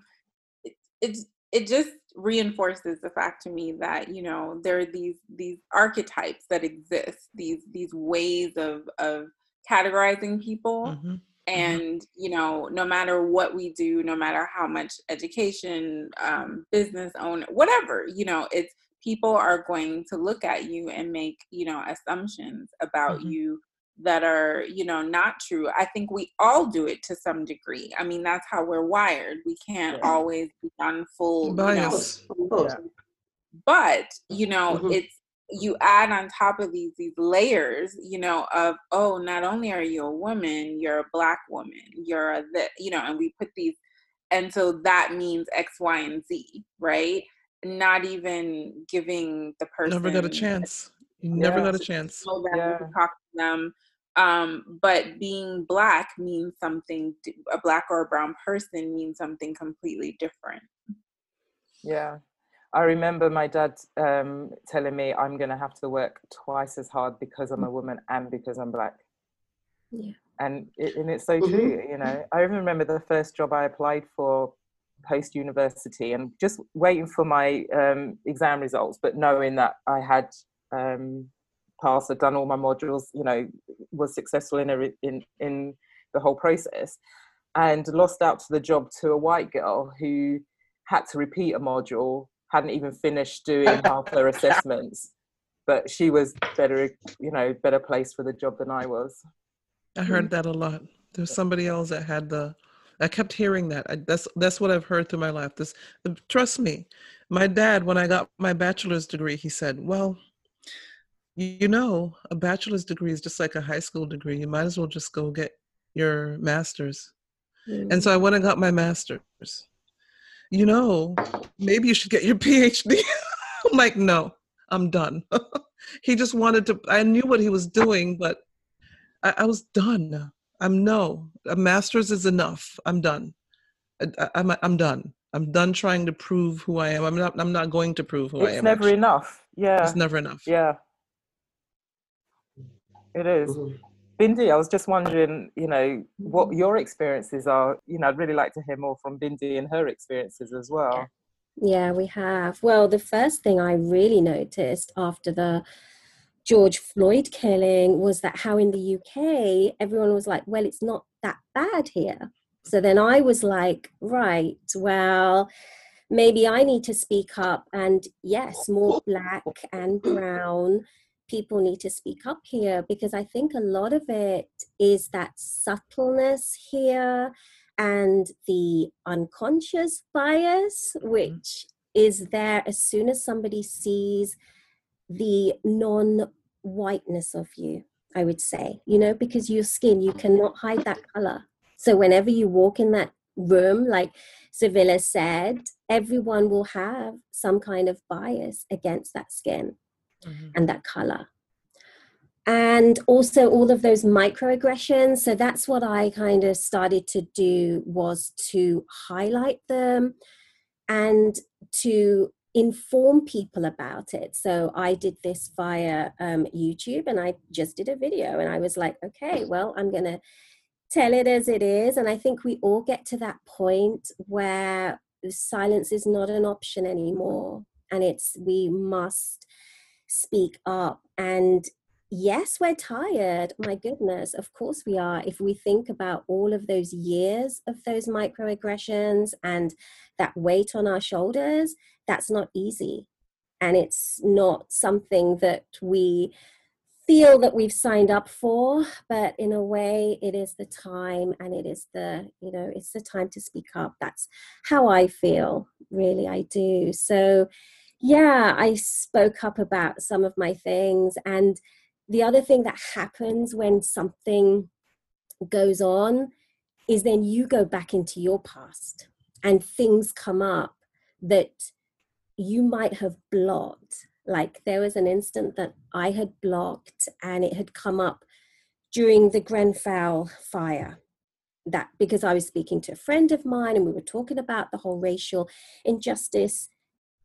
it, it, it just reinforces the fact to me that you know there are these these archetypes that exist these these ways of of categorizing people mm-hmm. Mm-hmm. and you know no matter what we do no matter how much education um, business own whatever you know it's people are going to look at you and make you know assumptions about mm-hmm. you that are you know not true i think we all do it to some degree i mean that's how we're wired we can't yeah. always be on full bias you know, yeah. but you know mm-hmm. it's you add on top of these these layers you know of oh not only are you a woman you're a black woman you're a the you know and we put these and so that means x y and z right not even giving the person never got a chance you never got a chance yeah. talk to them um, but being black means something a black or a brown person means something completely different yeah I remember my dad um, telling me I'm going to have to work twice as hard because I'm a woman and because I'm black. Yeah. And it, and it's so mm-hmm. true, you know. I even remember the first job I applied for post university and just waiting for my um, exam results, but knowing that I had um, passed, had done all my modules, you know, was successful in a, in in the whole process, and lost out to the job to a white girl who had to repeat a module hadn't even finished doing half her assessments but she was better you know better placed for the job than i was. I heard mm. that a lot. There's somebody else that had the i kept hearing that. I, that's that's what i've heard through my life. This trust me my dad when i got my bachelor's degree he said well you know a bachelor's degree is just like a high school degree you might as well just go get your master's mm-hmm. and so i went and got my master's you know, maybe you should get your PhD. I'm like, no, I'm done. he just wanted to, I knew what he was doing, but I, I, was done. I'm no, a master's is enough. I'm done. I, am I'm, I'm done. I'm done trying to prove who I am. I'm not, I'm not going to prove who it's I am. It's never actually. enough. Yeah. It's never enough. Yeah. It is. Mm-hmm. Bindi, I was just wondering, you know, what mm-hmm. your experiences are. You know, I'd really like to hear more from Bindi and her experiences as well. Yeah, we have. Well, the first thing I really noticed after the George Floyd killing was that how in the UK everyone was like, well, it's not that bad here. So then I was like, right, well, maybe I need to speak up. And yes, more black and brown people need to speak up here because I think a lot of it is that subtleness here and the unconscious bias, mm-hmm. which is there as soon as somebody sees the non whiteness of you, I would say, you know, because your skin, you cannot hide that color. So whenever you walk in that room, like Civilla said, everyone will have some kind of bias against that skin mm-hmm. and that color. And also all of those microaggressions. So that's what i kind of started to do was to highlight them and to inform people about it. So i did this via um, youtube and i just did a video and i was like okay well i'm gonna tell it as it is. And i think we all get to that point where silence is not an option anymore and it's we must speak up. And yes we're tired. My goodness of course we are. If we think about all of those years of those microaggressions and that weight on our shoulders that's not easy. And it's not something that we feel that we've signed up for but in a way it is the time and it is the you know it's the time to speak up. That's how i feel really i do. So yeah i spoke up about some of my things and the other thing that happens when something goes on is then you go back into your past and things come up that you might have blocked like there was an instant that I had blocked and it had come up during the Grenfell fire. That because I was speaking to a friend of mine and we were talking about the whole racial injustice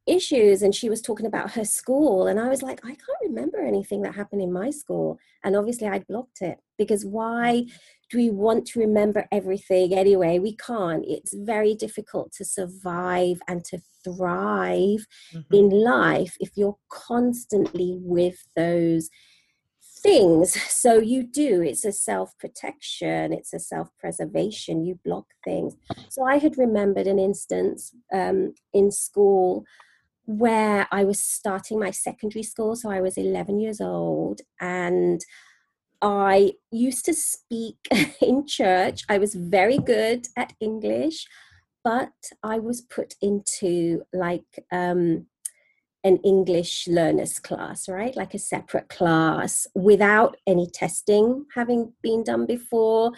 issues and she was talking about her school and I was like I can't remember anything that happened in my school and obviously I blocked it because why do we want to remember everything anyway? We can't. It's very difficult to survive and to thrive mm-hmm. in life if you're constantly with those things. So you do. It's a self protection it's a self preservation you block things. So i had remembered an instance um, in school where I was starting my secondary school. So I was 11 years old and I used to speak in church. I was very good at English, but I was put into like um, an English learners class, right? Like a separate class without any testing having been done before,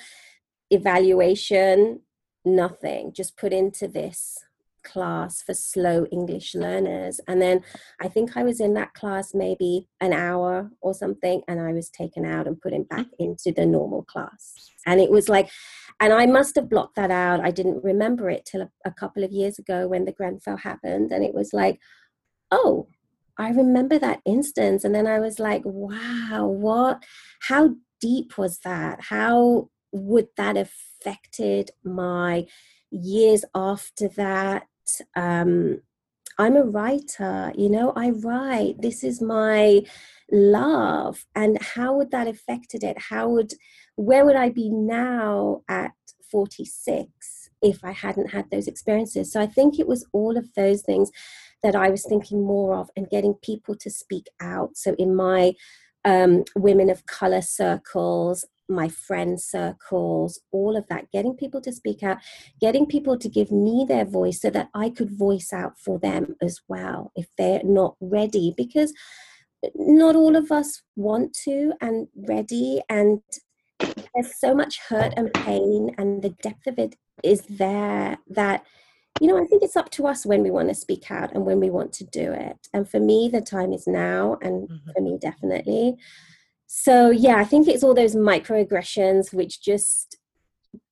evaluation, nothing, just put into this class for slow English learners. And then I think I was in that class maybe an hour or something, and I was taken out and put in back mm. into the normal class. And it was like, and I must have blocked that out. I didn't remember it till a, a couple of years ago when the Grenfell happened. And it was like, oh, I remember that instance. And then I was like, wow, what, how deep was that? How would that affected my years after that um, I'm a writer, you know, I write. This is my love. And how would that affected it? How would, where would I be now at 46 if I hadn't had those experiences? So I think it was all of those things that I was thinking more of and getting people to speak out. So in my um, women of color circles, my friend circles, all of that, getting people to speak out, getting people to give me their voice so that I could voice out for them as well if they're not ready. Because not all of us want to and ready, and there's so much hurt and pain, and the depth of it is there that. You know, I think it's up to us when we want to speak out and when we want to do it. And for me, the time is now, and mm-hmm. for me, definitely so yeah i think it's all those microaggressions which just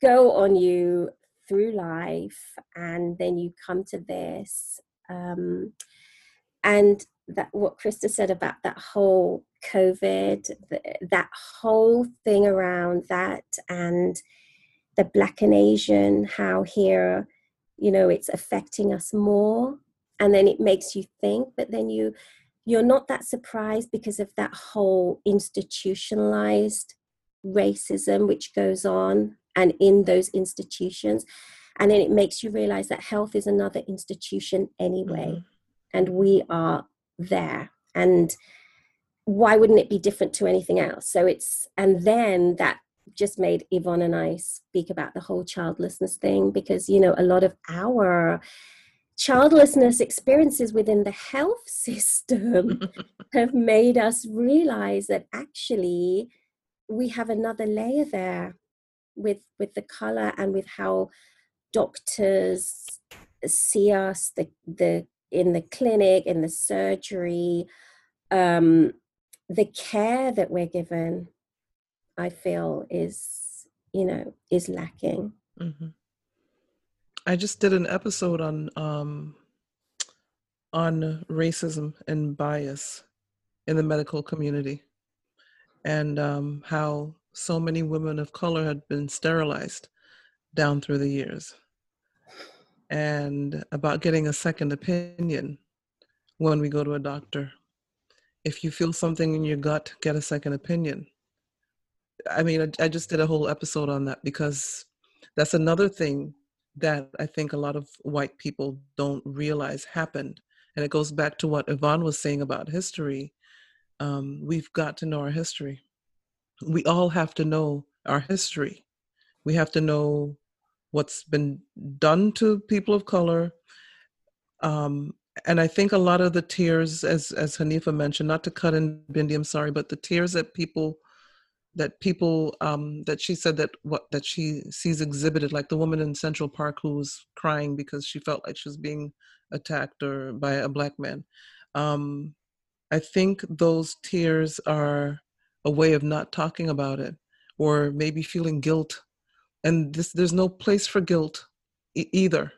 go on you through life and then you come to this um, and that what krista said about that whole covid that whole thing around that and the black and asian how here you know it's affecting us more and then it makes you think but then you you're not that surprised because of that whole institutionalized racism which goes on and in those institutions. And then it makes you realize that health is another institution anyway. Mm-hmm. and we are there. And why wouldn't it be different to anything else? So it's and then that just made yvonne and i speak about the whole childlessness thing because you know a lot of our childlessness experiences within the health system have made us realize that actually we have another layer there with with the color and with how doctors see us the the in the clinic in the surgery um the care that we're given i feel is you know is lacking mm-hmm. I just did an episode on um, on racism and bias in the medical community, and um, how so many women of color had been sterilized down through the years, and about getting a second opinion when we go to a doctor. If you feel something in your gut, get a second opinion. I mean, I, I just did a whole episode on that because that's another thing that I think a lot of white people don't realize happened. And it goes back to what Yvonne was saying about history. um, we've got to know our history. We all have to know our history. We have to know what's been done to people of color. Um, and I think a lot of the tears, as as Haneefah mentioned, not to cut in Bindi, I'm sorry, but the tears that people that people um, that she said that what that she sees exhibited, like the woman in Central Park who was crying because she felt like she was being attacked or by a black man. Um, I think those tears are a way of not talking about it, or maybe feeling guilt. And this, there's no place for guilt e- either.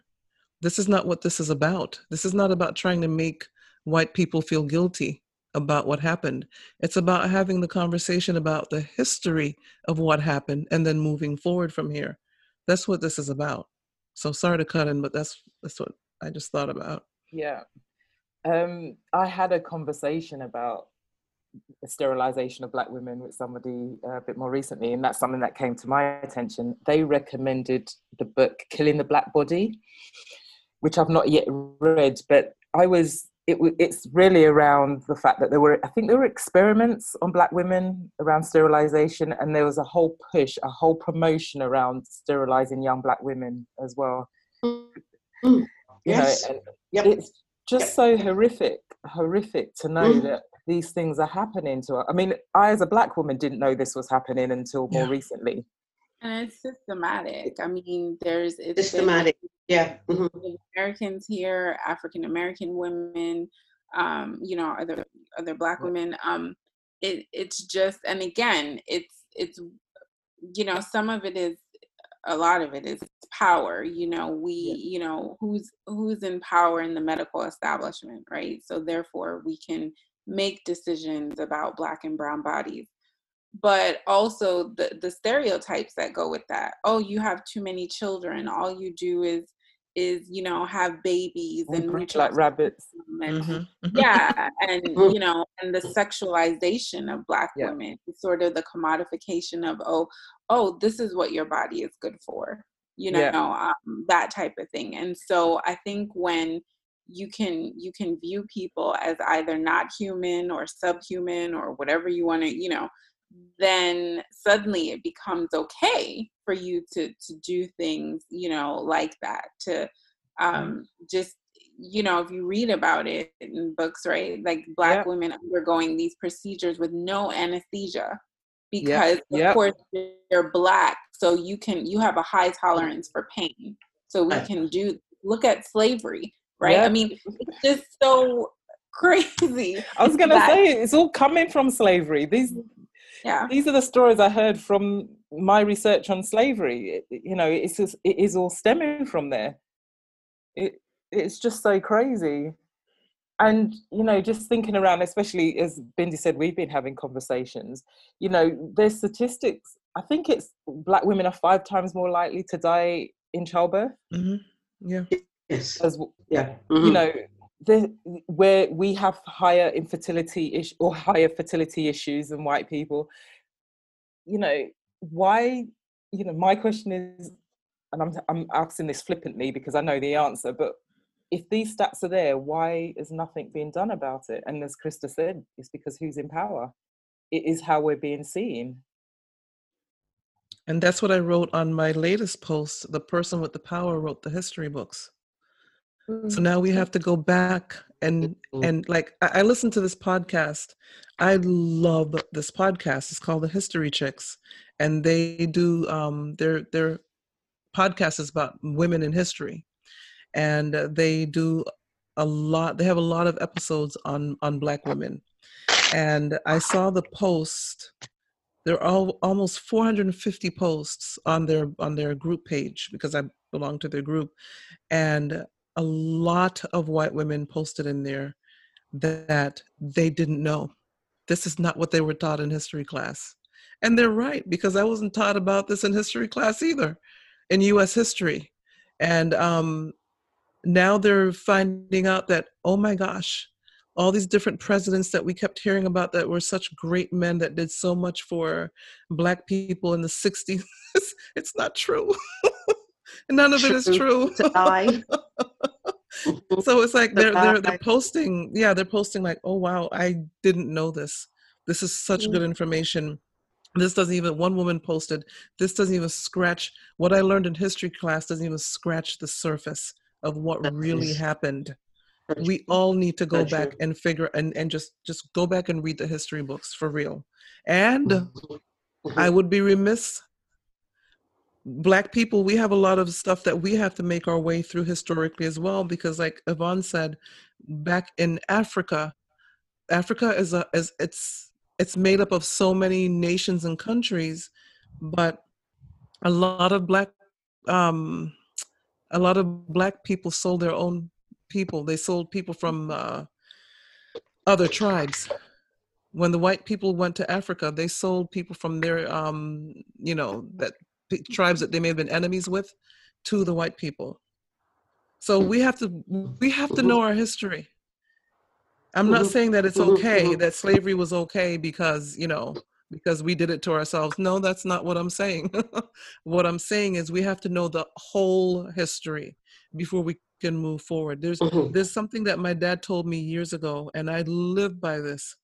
This is not what this is about. This is not about trying to make white people feel guilty about what happened. It's about having the conversation about the history of what happened and then moving forward from here. That's what this is about. So sorry to cut in, but that's that's what I just thought about. Yeah. Um, I had a conversation about the sterilization of black women with somebody uh, a bit more recently, and that's something that came to my attention. They recommended the book Killing the Black Body, which I've not yet read, but I was it, it's really around the fact that there were, I think there were experiments on black women around sterilization, and there was a whole push, a whole promotion around sterilizing young black women as well. Mm. Yes. Know, Yep. It's just Yep. so horrific, horrific to know Mm. that these things are happening to us. I mean, I, as a black woman, didn't know this was happening until more Yeah. recently. And it's systematic. I mean, there's it's been Systematic. Yeah. mhm. Americans here, African American women, um, you know, other other black women. Um, it it's just and again, it's it's you know, some of it is a lot of it is power. You know, we you know who's who's in power in the medical establishment, right? So therefore, we can make decisions about black and brown bodies but also the the stereotypes that go with that oh you have too many children all you do is is you know have babies and breed mutual like rabbits. and Mhm. yeah and you know and the sexualization of black Yeah. women sort of the commodification of oh oh this is what your body is good for you know Yeah. um, that type of thing and so i think when you can you can view people as either not human or subhuman or whatever you want to you know then suddenly it becomes okay for you to to do things you know like that to um just you know if you read about it in books right like black Yeah. women undergoing these procedures with no anesthesia because Yep. of course they're black so you can you have a high tolerance for pain so we can do look at slavery right i mean it's just so crazy I was going to that- say it's all coming from slavery. These yeah these are the stories I heard from my research on slavery. It, you know, it's just, it is all stemming from there. It it's just so crazy, and you know, just thinking around, especially as Bindi said, we've been having conversations. You know, there's statistics. I think it's black women are five times more likely to die in childbirth Mhm. Yeah. Yes. as Yeah. you mhm. know the where we have higher infertility ish or higher fertility issues than white people you know why you know my question is and i'm i'm asking this flippantly because i know the answer but if these stats are there why is nothing being done about it and as krista said it's because who's in power it is how we're being seen And that's what I wrote on my latest post. The person with the power wrote the history books. So now we have to go back and Mm. and like I, I listened to this podcast. I love this podcast. It's called The History Chicks, and they do um their their podcast is about women in history, and uh, they do a lot. They have a lot of episodes on on Black women, and I saw the post. There are all, almost 450 posts on their on their group page because I belong to their group, and a lot of white women posted in there that they didn't know. This is not what they were taught in history class. And they're right, because I wasn't taught about this in history class either, in US history. And um, now they're finding out that, oh my gosh, all these different presidents that we kept hearing about that were such great men that did so much for Black people in the 60s, it's not true. None of it is True. true. To die. so it's like they're they're they're posting, yeah, they're posting like, oh wow, I didn't know this. This is such good information. This doesn't even one woman posted, this doesn't even scratch what I learned in history class doesn't even scratch the surface of what That really is- happened. We all need to go Very back true. and figure and, and just just go back and read the history books for real. And Mhm. I would be remiss. Black people, we have a lot of stuff that we have to make our way through historically as well, because, like Yvonne said, back in Africa, Africa is a is it's it's made up of so many nations and countries, but a lot of black um, a lot of black people sold their own people. They sold people from uh, other tribes when the white people went to Africa, they sold people from their, um, you know, that tribes that they may have been enemies with, to the white people. So we have to we have to know our history. I'm not saying that it's okay that slavery was okay because you know because we did it to ourselves. No, that's not what I'm saying. what I'm saying is we have to know the whole history before we can move forward. There's Mhm. there's something that my dad told me years ago, and I live by this.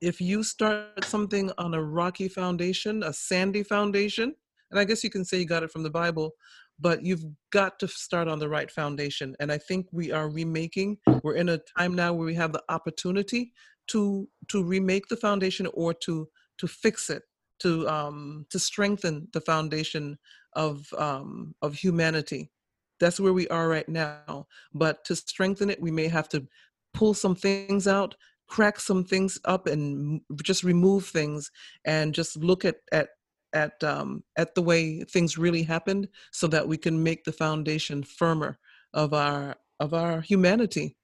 If you start something on a rocky foundation, a sandy foundation, and I guess you can say you got it from the Bible, but you've got to start on the right foundation. And I think we are remaking. We're in a time now where we have the opportunity to to remake the foundation or to to fix it, to um, to strengthen the foundation of um, of humanity. That's where we are right now. But to strengthen it, we may have to pull some things out, crack some things up, and just remove things, and just look at at at um, at the way things really happened, so that we can make the foundation firmer of our of our humanity.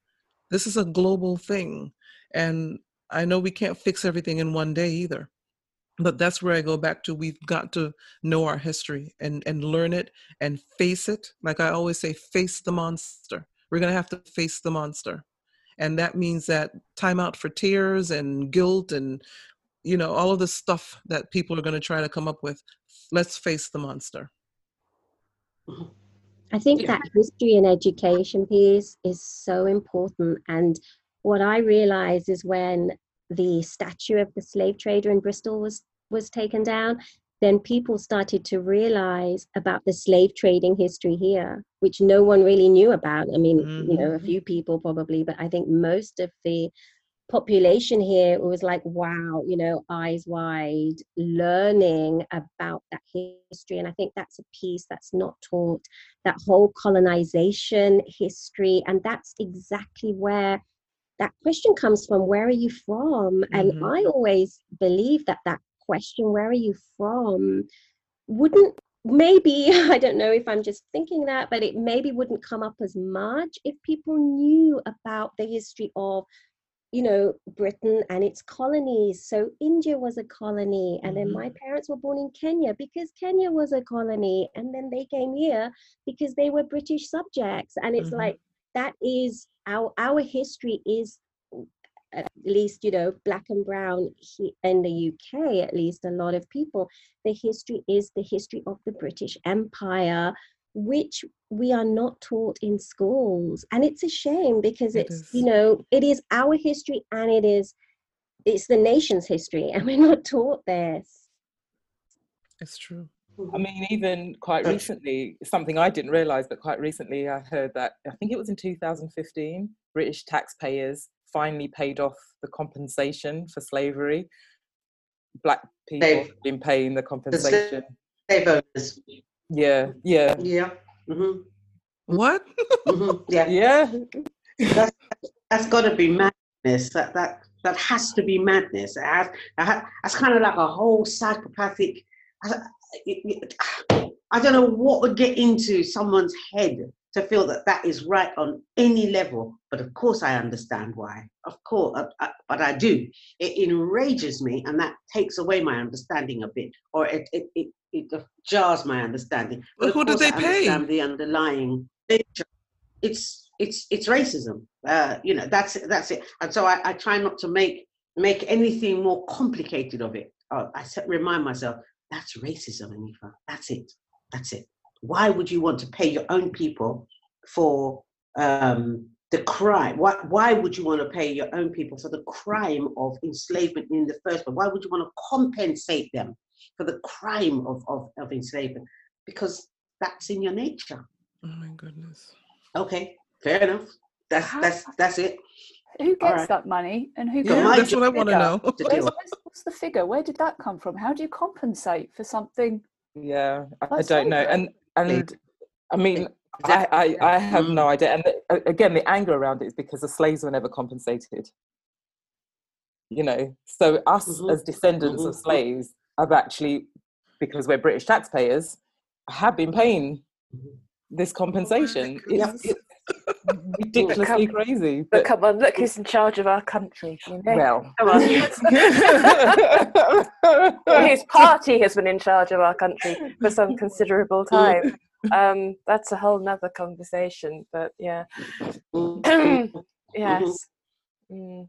This is a global thing, and I know we can't fix everything in one day either but that's where i go back to. We've got to know our history and and learn it and face it. Like i always say face the monster. We're to have to face the monster and that means that time out for tears and guilt and you know all of the stuff that people are going to try to come up with let's face the monster I think Yeah. that history and education piece is so important. And what I realized is when the statue of the slave trader in Bristol was was taken down, then people started to realize about the slave trading history here, which no one really knew about. I mean, you know, a Mhm. few people probably, but I think most of the population here was like wow you know eyes wide learning about that history. And i think that's a piece that's not taught that whole colonization history. And that's exactly where that question comes from where are you from? And Mhm. i always believe that that question where are you from wouldn't maybe i don't know if i'm just thinking that but it maybe wouldn't come up as much if people knew about the history of you know britain and its colonies so india was a colony and then Mhm. my parents were born in kenya because kenya was a colony and then they came here because they were british subjects and it's Mhm. like that is our our history is at least you know black and brown he, in the uk at least a lot of people the history is the history of the british empire which we are not taught in schools and it's a shame because it's is. you know it is our history and it is it's the nation's history and we're not taught this it's true I mean, even quite recently, something I didn't realise, but quite recently I heard that I think it was in 2015, British taxpayers finally paid off the compensation for slavery. Black people They've- have been paying the compensation. Slave owners. Yeah, yeah, Yeah. hmm what hmm Yeah. yeah. That's, that's got to be madness. That that that has to be madness. It has, it ha- that's kind of like a whole psychopathic. I, I don't know what would get into someone's head to feel that that is right on any level. But of course, I understand why. Of course, uh, uh, but I do. It enrages me, and that takes away my understanding a bit, or it it it, it jars my understanding. But of who do they I pay? the underlying nature. It's it's it's racism. Uh, you know, that's that's it. And so I, I try not to make make anything more complicated of it. Uh, I set, remind myself that's racism, Anifa. That's it. That's it. Why would you want to pay your own people for um, the crime. Why, why would you want to pay your own people for the crime of enslavement in the first place? Why would you want to compensate them for the crime of, of, of enslavement? Because that's in your nature. Oh my goodness. Okay, fair enough. That's that's that's it. Who gets right. that money and who Yeah, gets that's what I want to know. Where's, where's- what's the figure? Where did that come from? How do you compensate for something? Yeah, I, I don't know. over. And and I mean, I, I, I have no idea. And the, again, the anger around it is because the slaves were never compensated. You know, so us Mhm. as descendants of Mhm. slaves have actually, because we're British taxpayers, have been paying Mhm. This compensation. Yep. It's, it's ridiculously crazy. But But, come on, look who's in charge of our country. You know? well, Come on. His party has been in charge of our country for some considerable time. Um, that's a whole nother conversation. But yeah, yes. Mm.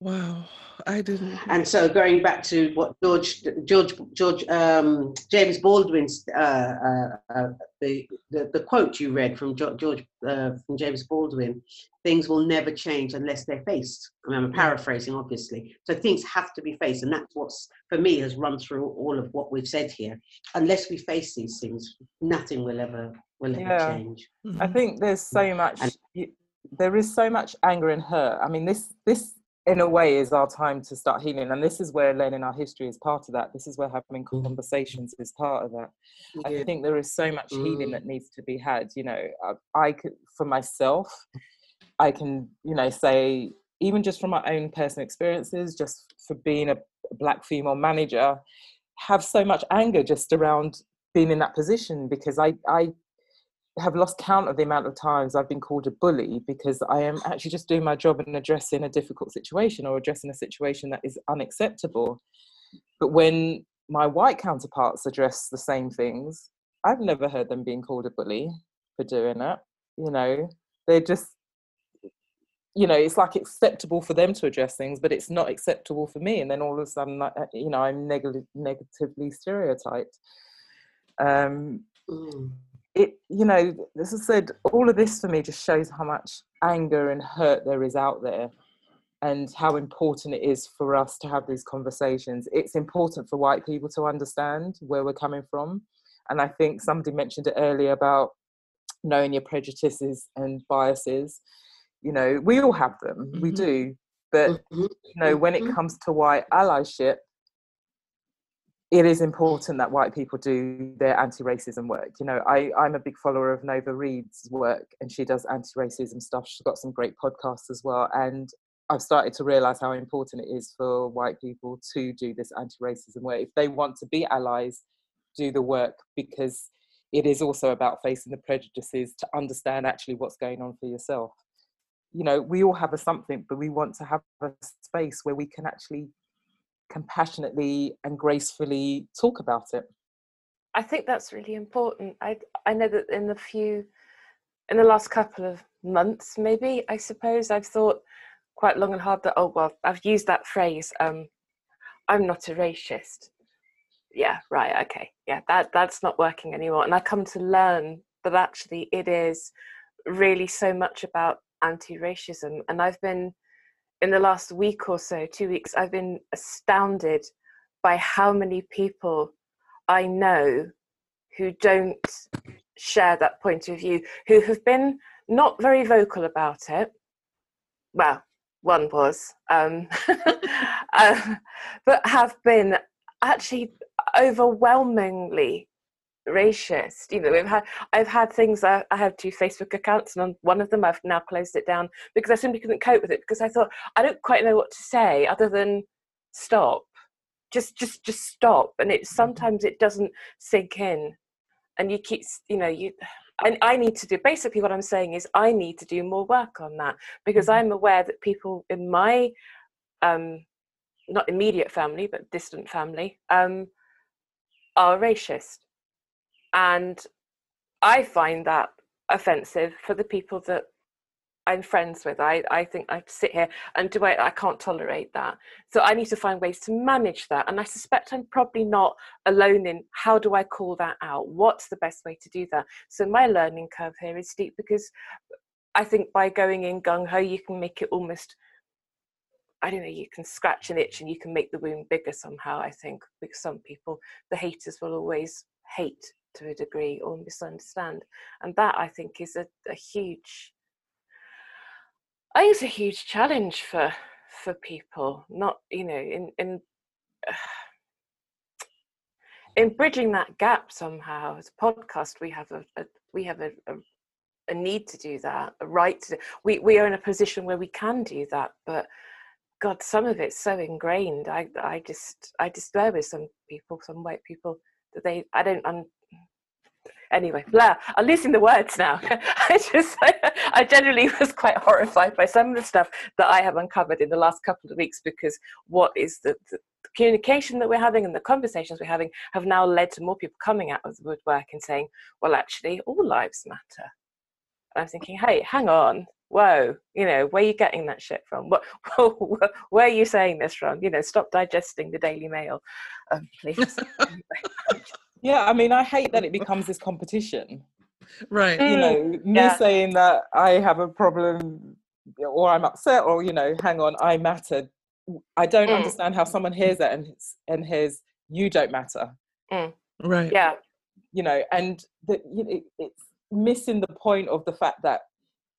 Wow. I didn't. And so going back to what George George George um, James Baldwin's uh, uh, uh, the, the the quote you read from George, George uh, from James Baldwin, things will never change unless they're faced. I mean, I'm paraphrasing, obviously. So things have to be faced, and that's what's for me has run through all of what we've said here. Unless we face these things, nothing will ever will ever Yeah. change. I think there's so much. And- There is so much anger and hurt. I mean, this this in a way is our time to start healing, and this is where learning our history is part of that. This is where having Mhm. conversations is part of that. I think there is so much healing Mm. that needs to be had. You know, I, I could for myself, I can you know say even just from my own personal experiences, just for being a black female manager, have so much anger just around being in that position because I I have lost count of the amount of times I've been called a bully because I am actually just doing my job and addressing a difficult situation or addressing a situation that is unacceptable. But when my white counterparts address the same things, I've never heard them being called a bully for doing it. You know, they're just, you know, it's like acceptable for them to address things, but it's not acceptable for me. And then all of a sudden, uh, you know, I'm neg- negatively stereotyped. Um, Mm. It you know as i said all of this for me just shows how much anger and hurt there is out there and how important it is for us to have these conversations it's important for white people to understand where we're coming from and i think somebody mentioned it earlier about knowing your prejudices and biases you know we all have them we Mhm. do but Mhm. you know when it Mhm. comes to white allyship it is important that white people do their anti-racism work. You know, I, I'm a big follower of Nova Reid's work and she does anti-racism stuff. She's got some great podcasts as well. And I've started to realize how important it is for white people to do this anti-racism work. If they want to be allies, do the work because it is also about facing the prejudices to understand actually what's going on for yourself. You know, we all have a something, but we want to have a space where we can actually compassionately and gracefully talk about it. I think that's really important. I I know that in the few, in the last couple of months, maybe I suppose I've thought quite long and hard that oh well I've used that phrase. Um, I'm not a racist. Yeah, right. Okay. Yeah, that that's not working anymore. And I come to learn that actually it is really so much about anti-racism. And I've been in the last week or so, two weeks, I've been astounded by how many people I know who don't share that point of view, who have been not very vocal about it. Well, one was, um, uh, but have been actually overwhelmingly racist. You know, we've had I've had things. I, I have two Facebook accounts, and on one of them I've now closed it down because I simply couldn't cope with it. Because I thought I don't quite know what to say other than stop, just just just stop. And it sometimes it doesn't sink in, and you keep you know you. I, I need to do basically what I'm saying is I need to do more work on that because I'm aware that people in my um, not immediate family but distant family um, are racist and I find that offensive for the people that I'm friends with. I, I think I sit here and do I I can't tolerate that. So I need to find ways to manage that. And I suspect I'm probably not alone in how do I call that out? What's the best way to do that? So my learning curve here is steep because I think by going in gung ho, you can make it almost I don't know, you can scratch an itch and you can make the wound bigger somehow, I think, because some people, the haters will always hate to a degree or misunderstand. And that I think is a, a huge I think it's a huge challenge for for people, not, you know, in in in bridging that gap somehow as a podcast we have a, a we have a, a, a need to do that a right to we we are in a position where we can do that but God, some of it's so ingrained. I, I just, I despair with some people, some white people that they, I don't, anyway, blah. I'm losing the words now. I just, I, generally was quite horrified by some of the stuff that I have uncovered in the last couple of weeks because what is the, the communication that we're having and the conversations we're having have now led to more people coming out of the woodwork and saying, well, actually, all lives matter. And I'm thinking, hey, hang on, whoa, you know, where are you getting that shit from? What, where are you saying this from? You know, stop digesting the Daily Mail, um, please. yeah, I mean, I hate that it becomes this competition. Right. You know, mm, me yeah. saying that I have a problem or I'm upset or, you know, hang on, I matter. I don't mm. understand how someone hears that and, and hears, you don't matter. Mm. Right. Yeah. You know, and the, you know, it's missing the point of the fact that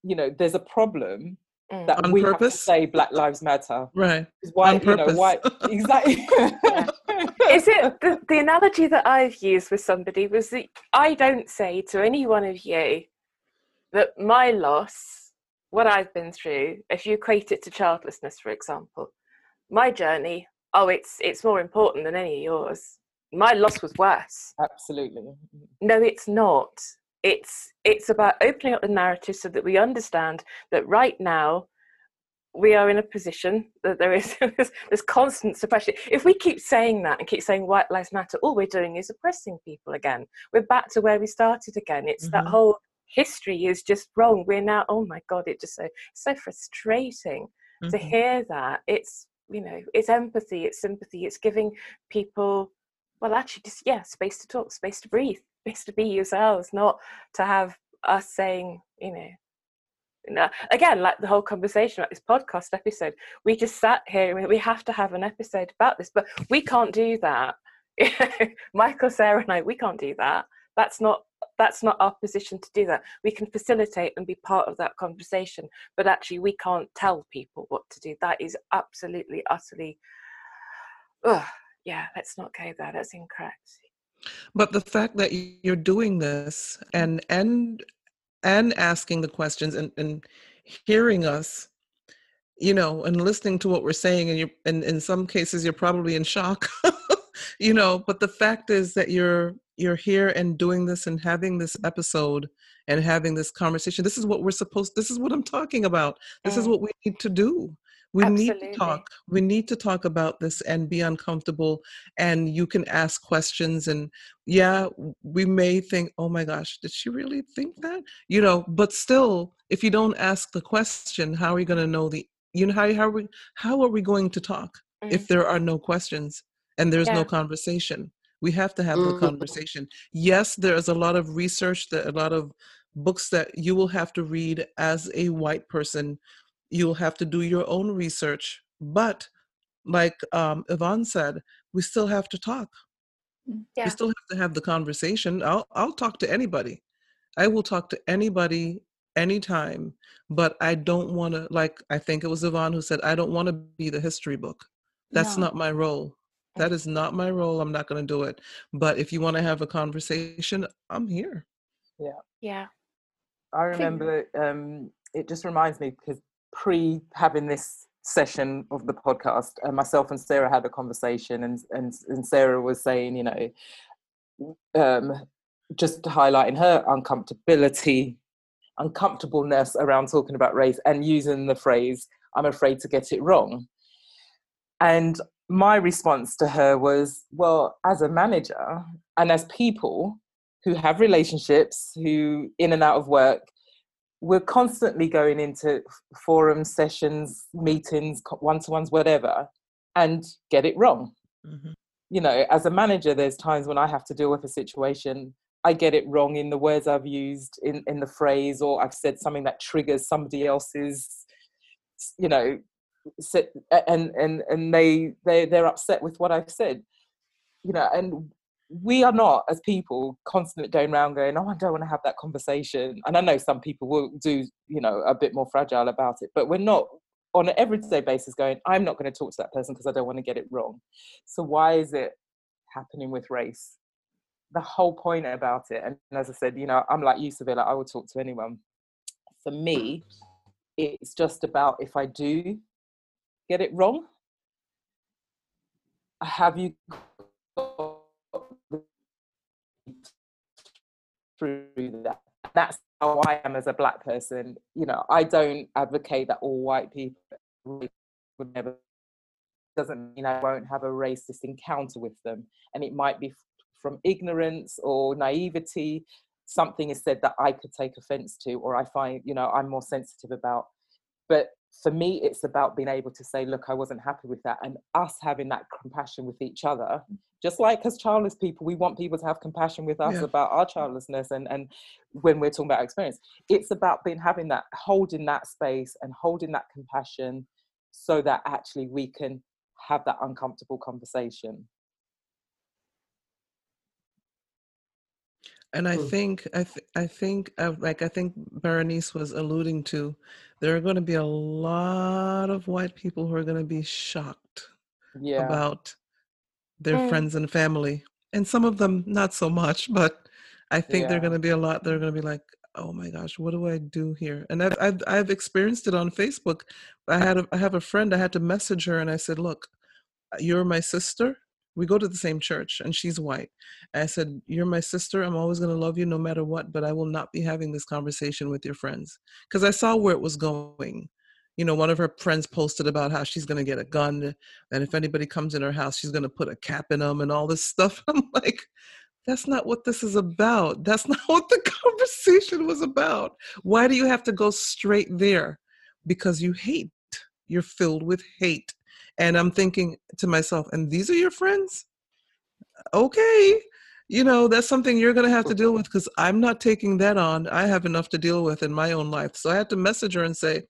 you know there's a problem mm. that On we purpose? have to say Black Lives Matter. Right. Why? On purpose. You know, why? Exactly. Is it the, the analogy that I've used with somebody was that I don't say to any one of you that my loss, what I've been through, if you equate it to childlessness, for example, my journey, oh, it's it's more important than any of yours. My loss was worse. Absolutely. No, it's not it's it's about opening up the narrative so that we understand that right now we are in a position that there is this constant suppression. If we keep saying that and keep saying white lives matter, all we're doing is oppressing people again. We're back to where we started again. It's mm-hmm. that whole history is just wrong. We're now, oh my god, it just so so frustrating mm-hmm. to hear that. It's you know, it's empathy, it's sympathy, it's giving people well actually just yeah, space to talk, space to breathe space to be yourselves, not to have us saying, you know, again, like the whole conversation about this podcast episode, we just sat here and we have to have an episode about this, but we can't do that. Michael, Sarah, and I, we can't do that. That's not that's not our position to do that. We can facilitate and be part of that conversation, but actually, we can't tell people what to do. That is absolutely, utterly. Ugh, yeah, let's not go there. That's incorrect. But the fact that you're doing this and and and asking the questions and, and hearing us, you know, and listening to what we're saying, and you and in some cases you're probably in shock, you know. But the fact is that you're you're here and doing this and having this episode and having this conversation. This is what we're supposed. This is what I'm talking about. This is what we need to do we Absolutely. need to talk we need to talk about this and be uncomfortable and you can ask questions and yeah we may think oh my gosh did she really think that you know but still if you don't ask the question how are you going to know the you know how, how are we how are we going to talk mm-hmm. if there are no questions and there's yeah. no conversation we have to have mm-hmm. the conversation yes there's a lot of research that a lot of books that you will have to read as a white person you'll have to do your own research. But like um, Yvonne said, we still have to talk. Mm, yeah. We still have to have the conversation. I'll I'll talk to anybody. I will talk to anybody anytime, but I don't want to like I think it was Yvonne who said I don't want to be the history book. That's no. not my role. That is not my role. I'm not going to do it. But if you want to have a conversation, I'm here. Yeah. Yeah. I remember um, it just reminds me because pre having this session of the podcast, uh, myself and Sarah had a conversation, and and, and Sarah was saying, you know, um, just highlighting her uncomfortability, uncomfortableness around talking about race, and using the phrase "I'm afraid to get it wrong." And my response to her was, well, as a manager and as people who have relationships, who in and out of work, we're constantly going into forums, sessions, meetings, one to ones, whatever, and get it wrong. Mm-hmm. You know, as a manager, there's times when I have to deal with a situation I get it wrong in the words I've used in, in the phrase, or I've said something that triggers somebody else's, you know, and and and they they they're upset with what I've said, you know, and we are not as people constantly going around going, oh, I don't want to have that conversation. And I know some people will do, you know, a bit more fragile about it, but we're not on an everyday basis going, I'm not going to talk to that person because I don't want to get it wrong. So why is it happening with race? The whole point about it, and as I said, you know, I'm like you, Civilla, I will talk to anyone. For me, it's just about if I do get it wrong, I have you through that. That's how I am as a black person. You know, I don't advocate that all white people would never doesn't mean I won't have a racist encounter with them. And it might be from ignorance or naivety. Something is said that I could take offense to, or I find, you know, I'm more sensitive about. But for me, it's about being able to say, look, I wasn't happy with that. And us having that compassion with each other just like as childless people we want people to have compassion with us yeah. about our childlessness and and when we're talking about experience it's about being having that holding that space and holding that compassion so that actually we can have that uncomfortable conversation and i mm. think i th- i think uh, like i think berenice was alluding to there are going to be a lot of white people who are going to be shocked yeah. about their mm. friends and family and some of them not so much but i think yeah. they're going to be a lot they're going to be like oh my gosh what do i do here and I've, I've i've experienced it on facebook i had a, i have a friend i had to message her and i said look you're my sister we go to the same church and she's white i said you're my sister i'm always going to love you no matter what but i will not be having this conversation with your friends because i saw where it was going you know, one of her friends posted about how she's going to get a gun, and if anybody comes in her house, she's going to put a cap in them and all this stuff. I'm like, that's not what this is about. That's not what the conversation was about. Why do you have to go straight there? Because you hate. You're filled with hate. And I'm thinking to myself, and these are your friends? Okay. You know, that's something you're going to have to deal with because I'm not taking that on. I have enough to deal with in my own life. So I had to message her and say,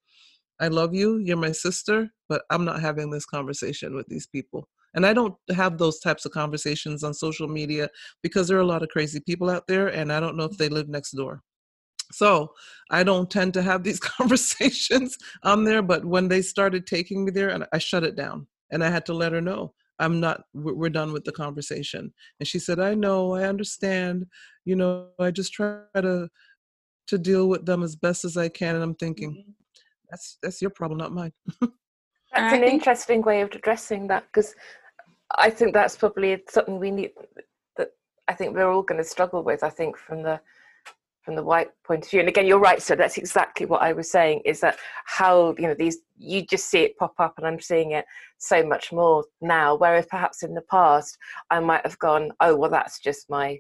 I love you, you're my sister, but I'm not having this conversation with these people. And I don't have those types of conversations on social media because there are a lot of crazy people out there, and I don't know if they live next door. So I don't tend to have these conversations on there, but when they started taking me there, and I shut it down and I had to let her know I'm not, we're done with the conversation. And she said, I know, I understand, you know, I just try to, to deal with them as best as I can. And I'm thinking, mm-hmm that's that's your problem, not mine. that's an interesting way of addressing that because I think that's probably something we need that I think we're all going to struggle with. I think from the from the white point of view, and again, you're right. So that's exactly what I was saying. Is that how you know these you just see it pop up, and I'm seeing it so much more now. Whereas perhaps in the past, I might have gone, oh well, that's just my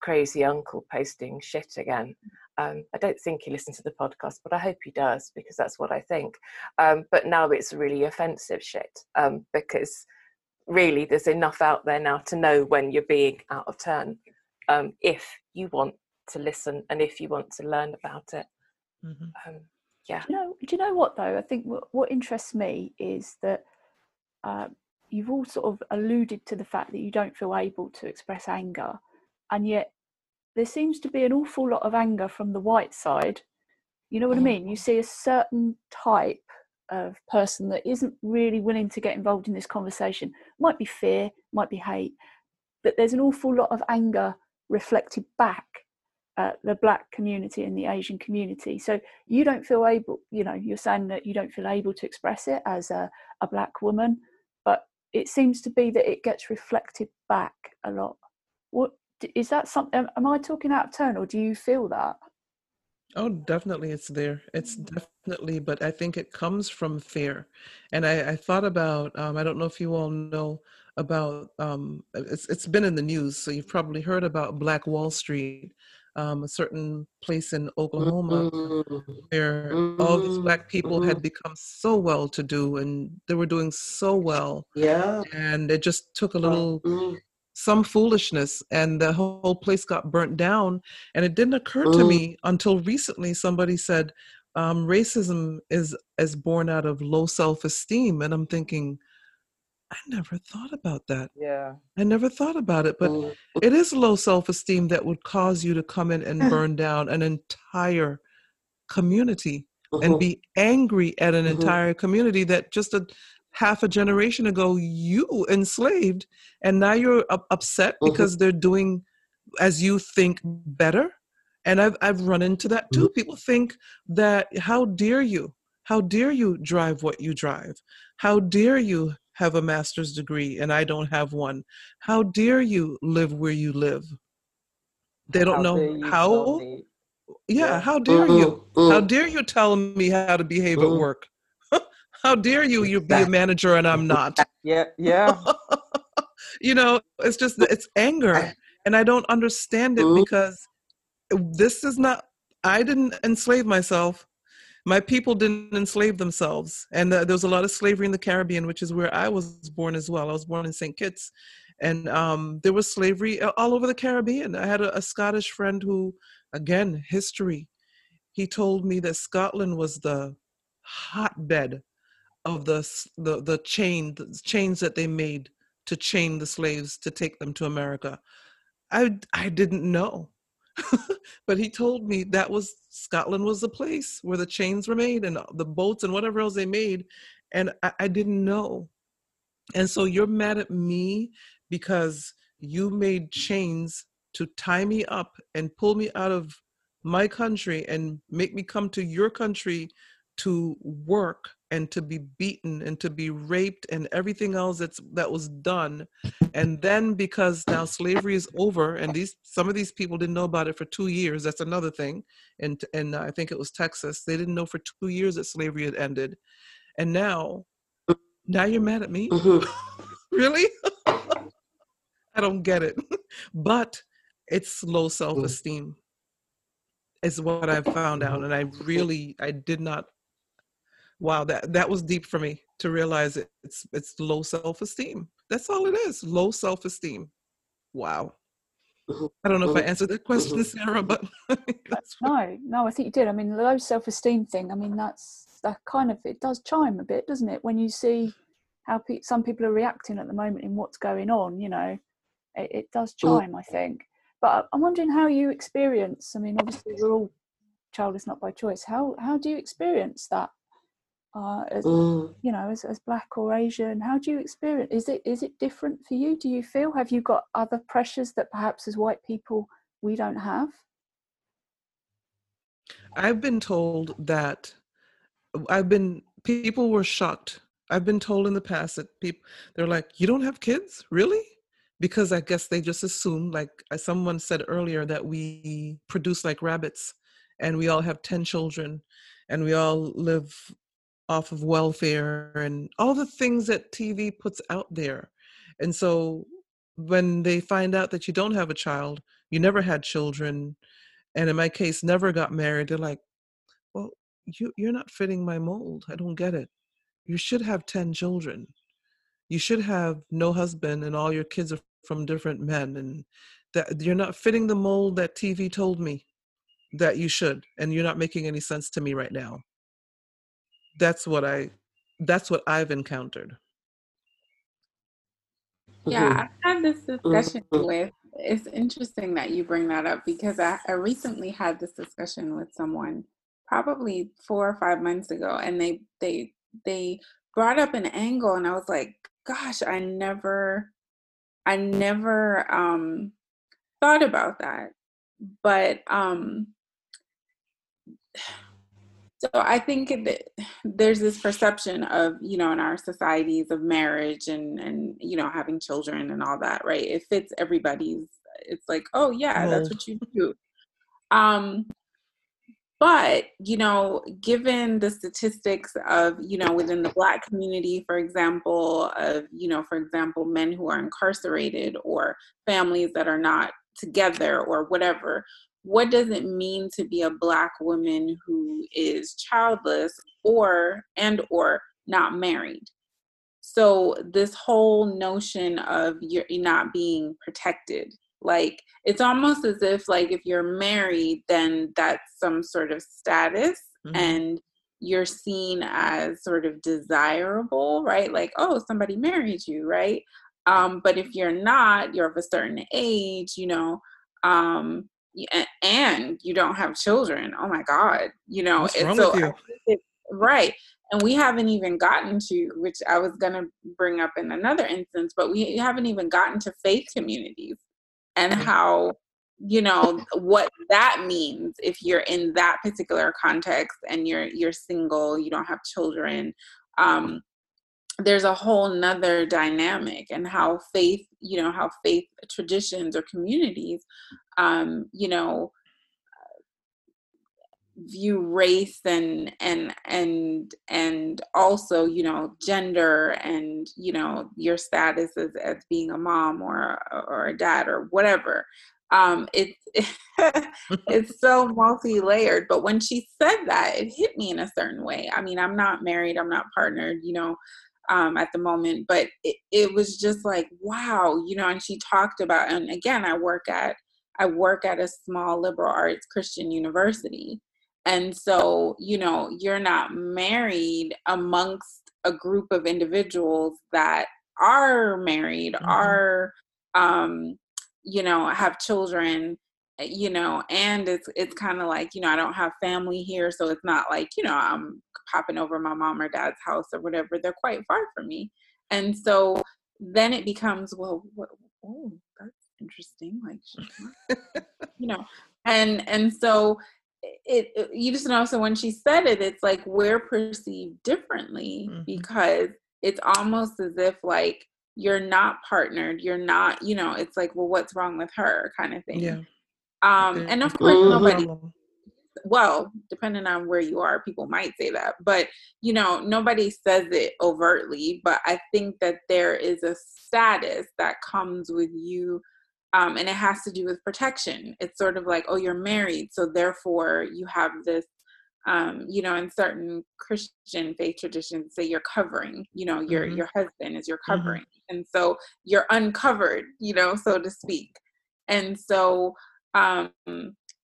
crazy uncle posting shit again. Um, I don't think he listens to the podcast, but I hope he does because that's what I think. Um, but now it's really offensive shit um, because really there's enough out there now to know when you're being out of turn um, if you want to listen and if you want to learn about it. Mm-hmm. Um, yeah. Do you, know, do you know what though? I think what, what interests me is that uh, you've all sort of alluded to the fact that you don't feel able to express anger, and yet there seems to be an awful lot of anger from the white side. You know what I mm. mean? You see a certain type of person that isn't really willing to get involved in this conversation. Might be fear, might be hate, but there's an awful lot of anger reflected back at the black community and the Asian community. So you don't feel able, you know, you're saying that you don't feel able to express it as a, a black woman, but it seems to be that it gets reflected back a lot. What is that something am i talking out of turn or do you feel that oh definitely it's there it's mm. definitely but i think it comes from fear and i, I thought about um, i don't know if you all know about um, it's, it's been in the news so you've probably heard about black wall street um, a certain place in Oklahoma mm-hmm. where mm-hmm. all these black people mm-hmm. had become so well to do and they were doing so well. Yeah. And it just took a little mm-hmm some foolishness and the whole place got burnt down and it didn't occur to Mm. me until recently somebody said um, racism is is born out of low self-esteem and i'm thinking i never thought about that Yeah. i never thought about it but Mm. it is low self-esteem that would cause you to come in and burn down an entire community and Mhm. be angry at an Mhm. entire community that just a half a generation ago you enslaved and now you're up- upset Mhm. because they're doing as you think better and i've i've run into that too people think that how dare you how dare you drive what you drive how dare you have a master's degree and i don't have one how dare you live where you live they don't How know how yeah, Yeah. how dare you Mm, how mm. dare you tell me how to behave at Mm. work? how dare you you be a manager and I'm not? Yeah, yeah. you know, it's just it's anger and I don't understand it Mm. because this is not I didn't enslave myself. My people didn't enslave themselves. And uh, there was a lot of slavery in the Caribbean, which is where I was born as well. I was born in St. Kitts. And um, there was slavery all over the Caribbean. I had a, a Scottish friend who, again, history. He told me that Scotland was the hotbed of the the the chain the chains that they made to chain the slaves to take them to America. I I didn't know. but he told me that was Scotland was the place where the chains were made and the boats and whatever else they made. And I, I didn't know. And so you're mad at me because you made chains to tie me up and pull me out of my country and make me come to your country to work and to be beaten and to be raped and everything else that's that was done. And then because now slavery is over and these some of these people didn't know about it for two years that's another thing. And and i think it was texas they didn't know for two years that slavery had ended. And now now you're mad at me? Mhm. really? I don't get it. But it's low self-esteem is what i've found out and i really i did not wow that that was deep for me to realize it it's it's low self-esteem that's all it is low self-esteem wow Mhm. i don't know if i Mhm. answered that question Mhm. sarah but that's what, No, no, I think you did. I mean, the low self-esteem thing. I mean, that's that kind of it does chime a bit, doesn't it? When you see how pe- some people are reacting at the moment in what's going on, you know, it, it does chime. I think. But I- I'm wondering how you experience. I mean, obviously we're all childless, not by choice. How how do you experience that? Uh, as, Mm. you know, as, as black or Asian, how do you experience? Is it is it different for you? Do you feel? Have you got other pressures that perhaps as white people we don't have? i've been told that i've been people were shocked i've been told in the past that people they're like you don't have kids really because i guess they just assume like someone said earlier that we produce like rabbits and we all have 10 children and we all live off of welfare and all the things that tv puts out there. And so when they find out that you don't have a child you never had children and in my case never got married they're like well you you're not fitting my mold. I don't get it. You should have 10 children. You should have no husband and all your kids are from different men and that you're not fitting the mold that tv told me that you should and you're not making any sense to me right now that's what i that's what i've encountered Yeah. I've had this discussion Mhm. with. It's interesting that you bring that up because I, I recently had this discussion with someone probably four or five months ago, and they they they brought up an angle, and I was like, "Gosh, I never, I never um, thought about that." But um, so I think that there's this perception of, you know, in our societies of marriage and and you know having children and all that, right? It fits everybody's. It's like, oh yeah, that's what you do. Um, but you know, given the statistics of you know within the Black community, for example, of you know, for example, men who are incarcerated or families that are not together or whatever what does it mean to be a black woman who is childless or and or not married? So this whole notion of you're not being protected like it's almost as if like if you're married then that's some sort of status mm-hmm. and you're seen as sort of desirable right? Like oh somebody married you right? Um but if you're not you're of a certain age you know um and you don't have children oh my god you know What's wrong so with you? right and we haven't even gotten to which i was going to bring up in another instance but we haven't even gotten to faith communities and how you know what that means if you're in that particular context and you're you're single you don't have children um there's a whole nother dynamic and how faith you know how faith traditions or communities um you know view race and and and and also you know gender and you know your status as, as being a mom or or a dad or whatever. Um it, it's so multi-layered but when she said that it hit me in a certain way. I mean i'm not married i'm not partnered you know um, at the moment but it, it was just like wow you know and she talked about and again i work at i work at a small liberal arts christian university and so, you know, you're not married amongst a group of individuals that are married, mm-hmm. are, um, you know, have children, you know, and it's it's kind of like, you know, I don't have family here, so it's not like, you know, I'm popping over my mom or dad's house or whatever. They're quite far from me, and so then it becomes, well, what, oh, that's interesting, like, you know, and and so it, it, you just know so when she said it it's like we're perceived differently mm-hmm. because it's almost as if like you're not partnered you're not you know it's like well what's wrong with her kind of thing yeah um and of course nobody well depending on where you are people might say that but you know nobody says it overtly but i think that there is a status that comes with you um, and it has to do with protection. It's sort of like, oh, you're married, so therefore you have this. Um, you know, in certain Christian faith traditions, say you're covering. You know, your mm-hmm. your husband is your mm-hmm. covering, mm-hmm. and so you're uncovered. You know, so to speak. And so, um,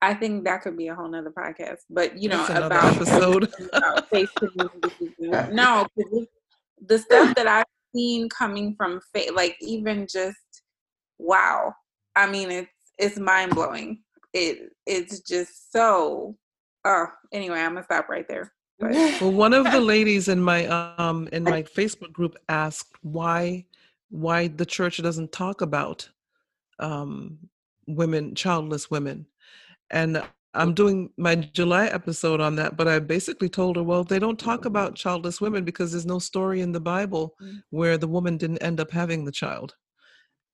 I think that could be a whole nother podcast. But you know, about episode. about faith no, the stuff that I've seen coming from faith, like even just wow I mean, it's it's mind blowing. It it's just so. Oh, anyway, I'm gonna stop right there. But. Well, one of the ladies in my um in my Facebook group asked why why the church doesn't talk about um women, childless women, and I'm doing my July episode on that, but I basically told her, well, they don't talk about childless women because there's no story in the Bible mm. where the woman didn't end up having the child.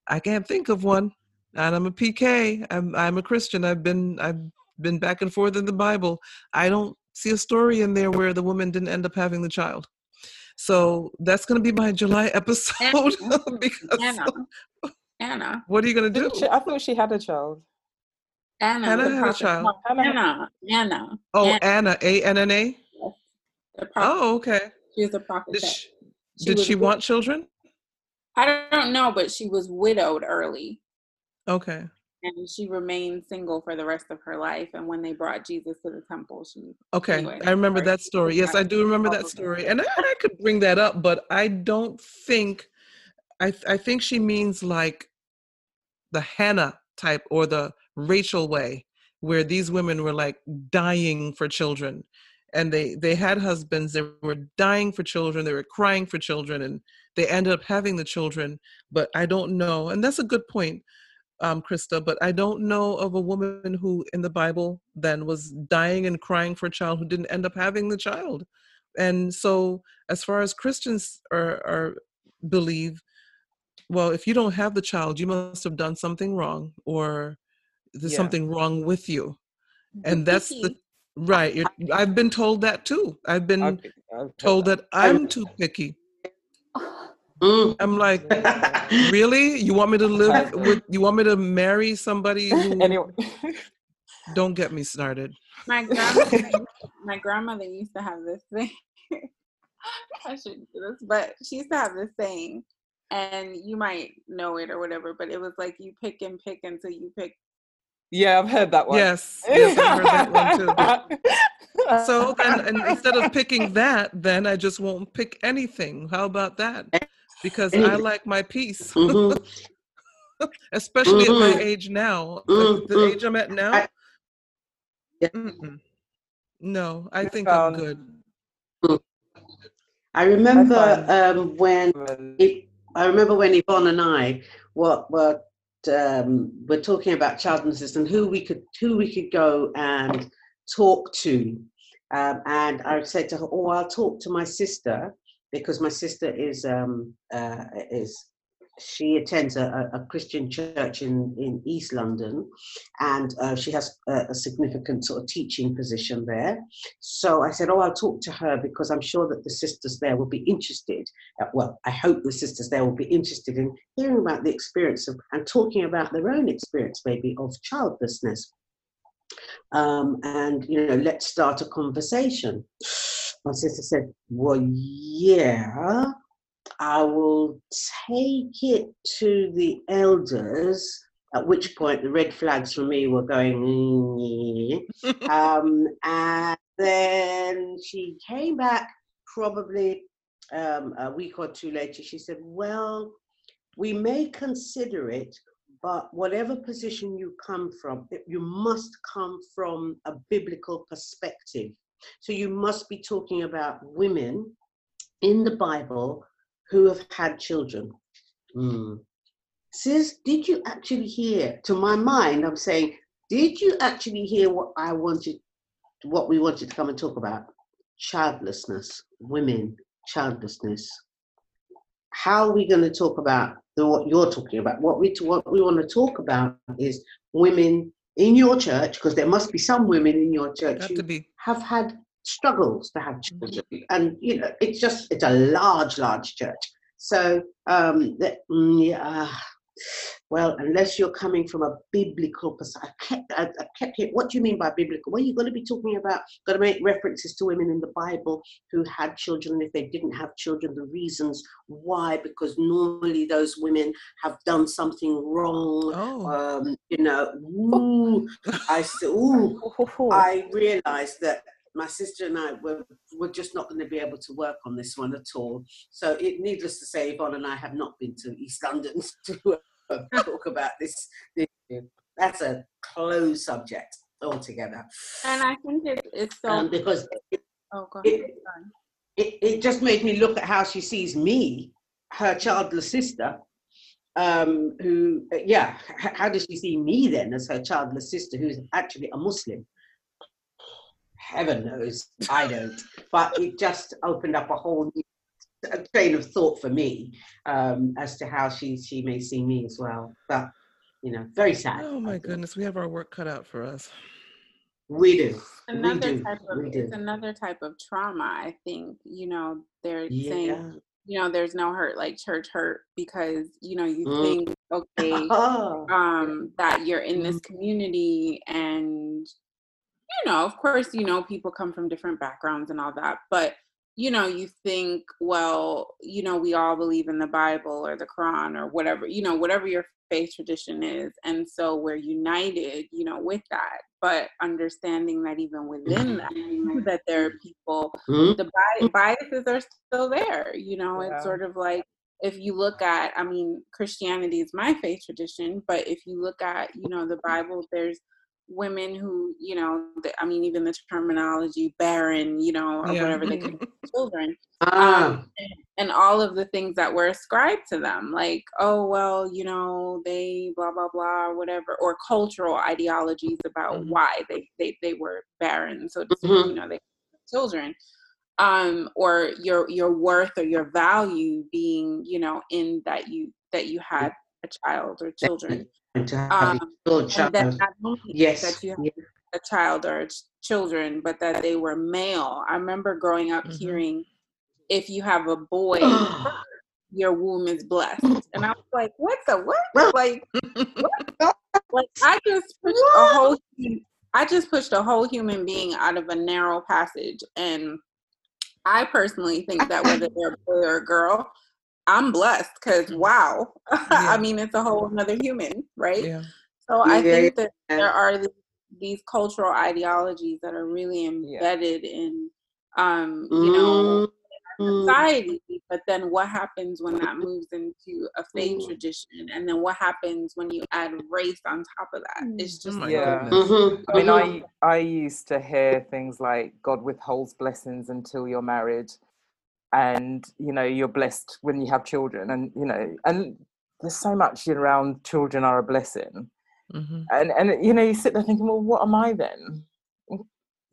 I can't think of one and I'm a PK. I'm I'm a Christian. I've been I've been back and forth in the Bible. I don't see a story in there where the woman didn't end up having the child. So that's going to be my July episode. Because Anna, Anna, what are you going to do? She, I thought she had a child. Anna, Anna had a child. Anna, Anna. Oh, Anna, A N N A. Oh, okay. She was a prophet. Did she, she, did she want children? I don't know, but she was widowed early. Okay. And she remained single for the rest of her life. And when they brought Jesus to the temple, she. Okay, anyway, I remember that story. Yes, I do remember that story, and I, I could bring that up, but I don't think. I I think she means like the Hannah type or the Rachel way, where these women were like dying for children, and they they had husbands they were dying for children they were crying for children and they ended up having the children but i don't know and that's a good point um, Krista, but I don't know of a woman who in the Bible then was dying and crying for a child who didn't end up having the child. And so, as far as Christians are, are believe, well, if you don't have the child, you must have done something wrong, or there's yeah. something wrong with you, and that's the right. I've been told that too. I've been told that I'm too picky. Mm. I'm like, really? You want me to live with? You want me to marry somebody who? Anyway. don't get me started. My grandmother, my grandmother used to have this thing. I shouldn't do this, but she used to have this saying, and you might know it or whatever, but it was like you pick and pick until you pick. Yeah, I've heard that one. Yes, yes, I've heard that one too. So then, and instead of picking that, then I just won't pick anything. How about that? Because I like my peace, Mhm. especially at my Mhm. age now. Mm, The mm. age I'm at now. I- Yeah. Mm-mm. No, I I think I'm good. I remember um, when it, I remember when Yvonne and I were um, were talking about childlessness and who we could who we could go and talk to, um, and I said to her, "Oh, I'll talk to my sister because my sister is um, uh, is she attends a, a Christian church in in East London, and uh, she has a, a significant sort of teaching position there." So I said, Oh, I'll talk to her because I'm sure that the sisters there will be interested. uh, Well, I hope the sisters there will be interested in hearing about the experience of and talking about their own experience, maybe, of childlessness. Um, and, you know, let's start a conversation. My sister said, Well, yeah, I will take it to the elders. At which point, the red flags for me were going, "Mm, um, and then she came back probably um, a week or two later. She said, Well, we may consider it, but whatever position you come from, you must come from a biblical perspective. So you must be talking about women in the Bible who have had children. Mm. Sis, did you actually hear? To my mind, I'm saying, did you actually hear what I wanted, what we wanted to come and talk about? Childlessness, women, childlessness. How are we going to talk about the, what you're talking about? What we what we want to talk about is women in your church, because there must be some women in your church Got who to be. have had struggles to have children, and you know it's just it's a large, large church. So um, that mm, yeah, well, unless you're coming from a biblical perspective, I kept, I, I kept hearing, what do you mean by biblical? Well, you're going to be talking about, going to make references to women in the Bible who had children, and if they didn't have children, the reasons why, because normally those women have done something wrong. Oh, Um, you know, ooh, I ooh, I realized that my sister and I were, were just not going to be able to work on this one at all. So, it, needless to say, Yvonne and I have not been to East London to uh, talk about this, this. That's a closed subject altogether. And I think it, it's so. Um, because oh, go it- it, it just made me look at how she sees me, her childless sister, um, who, yeah, how does she see me then as her childless sister, who's actually a Muslim? Heaven knows, I don't. But it just opened up a whole new train of thought for me um, as to how she she may see me as well. But you know, very sad. oh my goodness, we have our work cut out for us. We do. Another do, type of we it's do. another type of trauma. I think you know they're saying you know there's no hurt like church hurt because you know you Mm. think okay Oh, um that you're in this community and you know of course you know people come from different backgrounds and all that but you know you think well you know we all believe in the bible or the quran or whatever you know whatever your faith tradition is and so we're united you know with that but understanding that even within that that there are people Mm. the bi- biases are still there. You know, Yeah. it's sort of like if you look at, I mean, Christianity is my faith tradition, but if you look at, you know, the Bible, there's women who, you know, the, I mean, even the terminology barren, you know, or Yeah. whatever they could children, ah. um, and, and all of the things that were ascribed to them, like, oh, well, you know, they blah, blah, blah, or whatever, or cultural ideologies about Mhm. why they, they, they were barren, so to speak, Mhm. you know, they had children um or your your worth or your value being you know in that you that you had a child or children And to have um a little and that Yes. that you had yeah. a child or children but that they were male i remember growing up Mhm. hearing if you have a boy your womb is blessed and i was like what the what like what? like i just pushed a whole i just pushed a whole human being out of a narrow passage and I personally think that whether they're a boy or a girl, I'm blessed because wow, yeah. I mean it's a whole another human, right? Yeah. So I think that there are these, these, cultural ideologies that are really embedded in, um, you know, mm. society. But then what happens when that moves into a faith mm. tradition, and then what happens when you add race on top of that? It's just like, yeah. Mm-hmm. I mean, I I used to hear things like God withholds blessings until you're married and you know you're blessed when you have children and you know and there's so much around children are a blessing mm-hmm. and and you know you sit there thinking well what am i then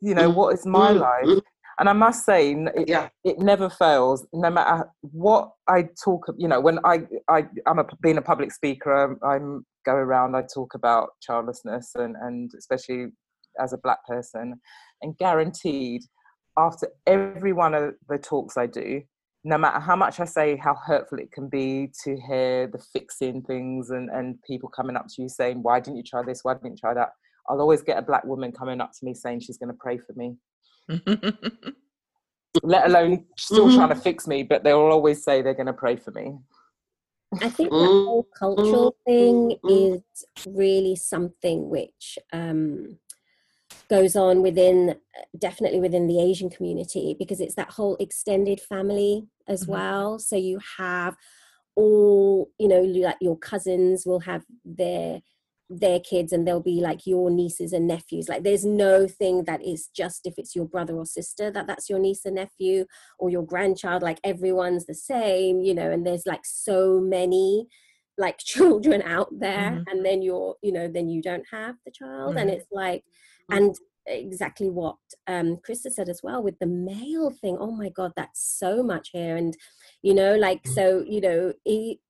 you know what is my mm-hmm. life and i must say it, yeah. it never fails no matter what i talk you know when i i i'm a being a public speaker i'm, I'm go around i talk about childlessness and and especially as a black person and guaranteed after every one of the talks I do, no matter how much I say how hurtful it can be to hear the fixing things and, and people coming up to you saying, Why didn't you try this? Why didn't you try that? I'll always get a black woman coming up to me saying she's going to pray for me. Let alone still mm-hmm. trying to fix me, but they'll always say they're going to pray for me. I think the whole cultural thing is really something which um, goes on within definitely within the asian community because it's that whole extended family as mm-hmm. well so you have all you know like your cousins will have their their kids and they'll be like your nieces and nephews like there's no thing that is just if it's your brother or sister that that's your niece and nephew or your grandchild like everyone's the same you know and there's like so many like children out there mm-hmm. and then you're you know then you don't have the child mm-hmm. and it's like and exactly what um krista said as well with the male thing oh my god that's so much here and you know like mm. so you know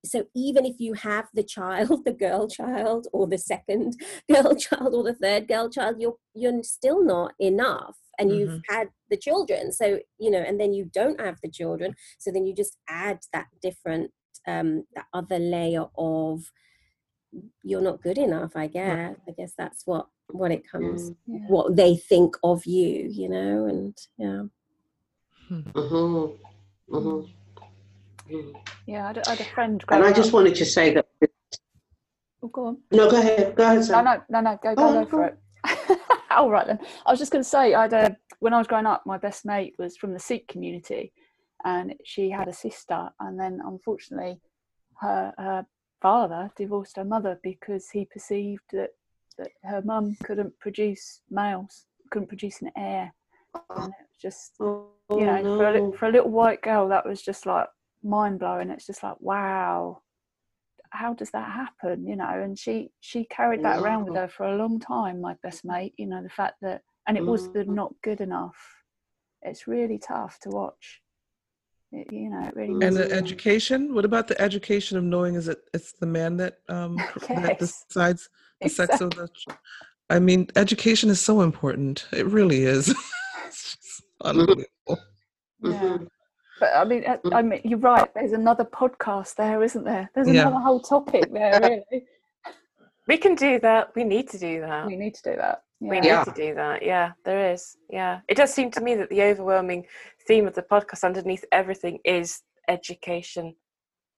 so even if you have the child the girl child or the second girl child or the third girl child you're you're still not enough and mm-hmm. you've had the children so you know and then you don't have the children so then you just add that different um that other layer of you're not good enough i guess i guess that's what what it comes mm. yeah. what they think of you you know and yeah mm-hmm. Mm-hmm. yeah I had, I had, a friend and i just up. wanted to say that oh go on no go ahead go ahead no no no no go go, oh, go for it all right then i was just going to say i had a when i was growing up my best mate was from the sikh community and she had a sister and then unfortunately her, her father divorced her mother because he perceived that, that her mum couldn't produce males, couldn't produce an heir. And it was just, oh, you know, no. for, a, for a little white girl, that was just like mind blowing. It's just like, wow, how does that happen? You know, and she she carried that wow. around with her for a long time. My best mate, you know, the fact that, and it was the mm. not good enough. It's really tough to watch you know it really and the education what about the education of knowing is it it's the man that um yes. that decides the exactly. sex of the i mean education is so important it really is it's just unbelievable yeah. Mm-hmm. but i mean uh, i mean you're right there's another podcast there isn't there there's another yeah. whole topic there really we can do that we need to do that we need to do that yeah. we need yeah. to do that yeah there is yeah it does seem to me that the overwhelming theme of the podcast underneath everything is education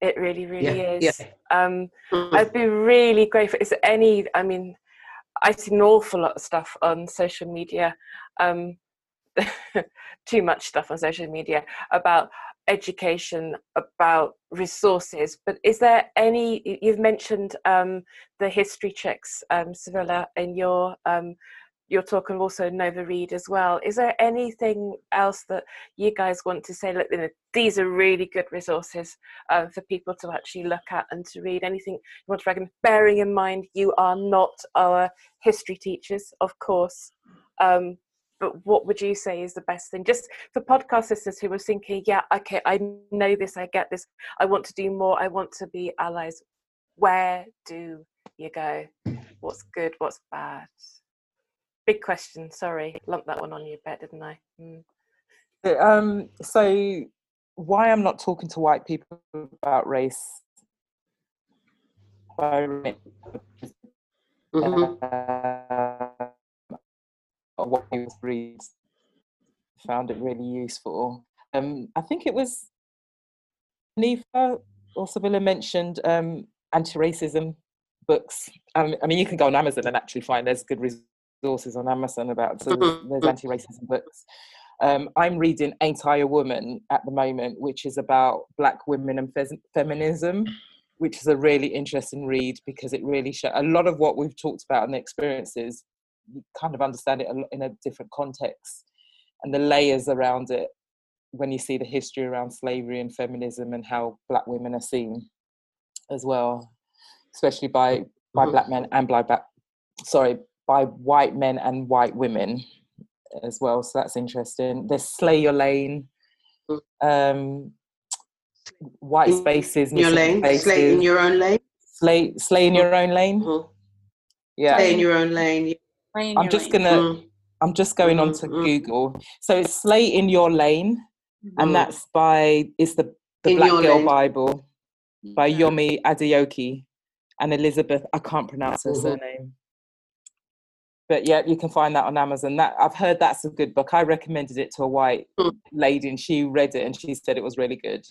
it really really yeah. is um mm-hmm. i'd be really grateful is there any i mean i see an awful lot of stuff on social media um too much stuff on social media about education about resources but is there any you've mentioned um, the history checks um, Civilla in your um, your talk and also Nova Reid as well. Is there anything else that you guys want to say? Look you know, these are really good resources uh, for people to actually look at and to read. Anything you want to recommend? Bearing in mind you are not our history teachers of course um, but what would you say is the best thing? Just for podcast listeners who were thinking yeah okay i know this i get this. I want to do more. I want to be allies. Where do you go? What's good? What's bad big question sorry lumped that one on you bet didn't i mm. um so why i'm not talking to white people about race mm-hmm. uh, what he reads found it really useful. Um, I think it was Nifa or Civilla mentioned um, anti-racism books. Um, I mean, you can go on Amazon and actually find there's good resources on Amazon about so Mm-hmm. anti-racism books. Um, I'm reading Ain't I a Woman at the moment, which is about Black women and feminism, which is a really interesting read because it really shows a lot of what we've talked about and the experiences. You kind of understand it in a different context, and the layers around it when you see the history around slavery and feminism and how Black women are seen as well, especially by by Mhm. Black men and by black sorry by white men and white women as well. So that's interesting. There's Slay Your Lane, Mm. um, White In Spaces, In your Missing lane, slay in your own lane. Slay, Slay in Your Own Lane. Mhm. Yeah, Slay in your own lane. Play I'm your just lane. gonna. Mm. I'm just going on to mhm. Google. So it's Slay in Your Lane, and Mm. that's by it's the the In Black Girl Lane. Bible by Yeah. Yomi Adegoke and Elizabeth. I can't pronounce her Mhm. surname. But yeah, you can find that on Amazon. That I've heard that's a good book. I recommended it to a white Mm. lady, and she read it and she said it was really good.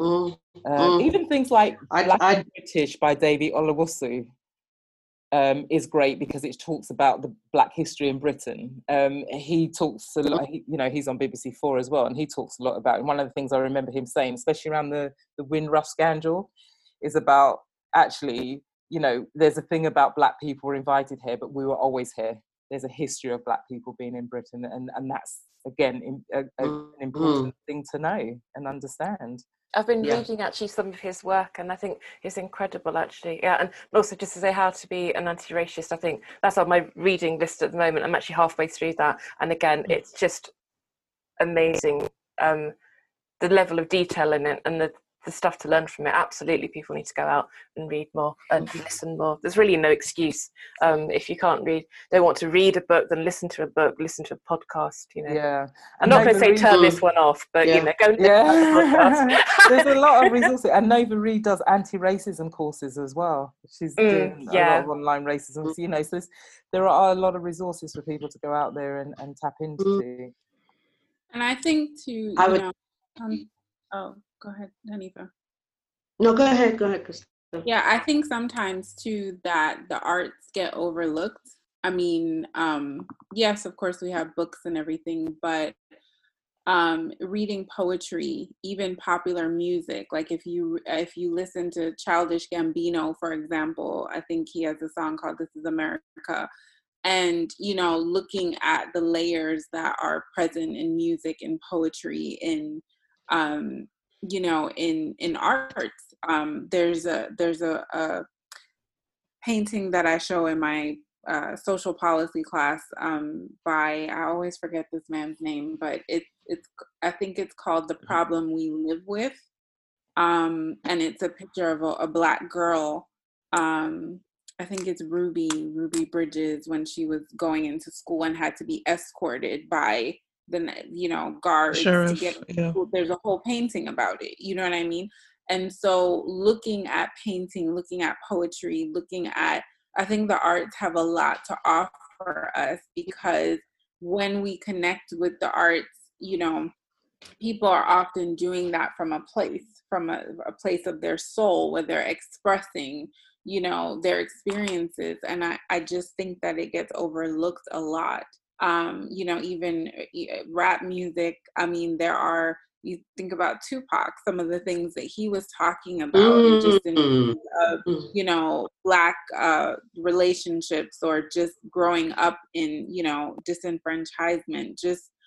Mm. Um, Mm. Even things like I- Black I- and British by David Olusoga um, is great because it talks about the Black history in Britain. Um, he talks a lot, he, you know, he's on BBC Four as well, and he talks a lot about. And one of the things I remember him saying, especially around the the Windrush scandal, is about actually, you know, there's a thing about Black people were invited here, but we were always here. There's a history of Black people being in Britain, and and that's again im- a, a, an Mhm. important thing to know and understand. I've been Yeah. reading actually some of his work, and I think it's incredible actually. Yeah, and also just to say how to be an anti-racist. I think that's on my reading list at the moment. I'm actually halfway through that, and again, it's just amazing um, the level of detail in it and the the stuff to learn from it. Absolutely, people need to go out and read more and listen more. There's really no excuse um, if you can't read. Don't want to read a book, then listen to a book, listen to a podcast. You know, Yeah. I'm not going to say turn Reed- this one off, but Yeah. you know, go and listen to Yeah, podcast. there's a lot of resources, and Nova Reid does anti-racism courses as well. She's Mm, doing a lot of online racism. So, you know, so there are a lot of resources for people to go out there and, and tap into. And I think to you I would- know, um, oh, go ahead, Haneefah. No, go ahead, go ahead, Krista. Yeah, I think sometimes too that the arts get overlooked. I mean, um, yes, of course we have books and everything, but um, reading poetry, even popular music, like if you if you listen to Childish Gambino, for example, I think he has a song called "This Is America," and you know, looking at the layers that are present in music and poetry in um, you know in in arts um there's a there's a, a painting that i show in my uh, social policy class um by i always forget this man's name but it it's i think it's called the problem we live with um and it's a picture of a, a black girl um i think it's ruby ruby bridges when she was going into school and had to be escorted by the you know guards to Sheriff, get yeah. there's a whole painting about it you know what i mean? And so looking at painting looking at poetry looking at i think the arts have a lot to offer us because when we connect with the arts you know people are often doing that from a place from a, a place of their soul where they're expressing you know their experiences. And I, I just think that it gets overlooked a lot um, you know, even uh, rap music. I mean, there are, you think about Tupac, some of the things that he was talking about, and just in of, you know, black uh, relationships or just growing up in, you know, disenfranchisement, just eh,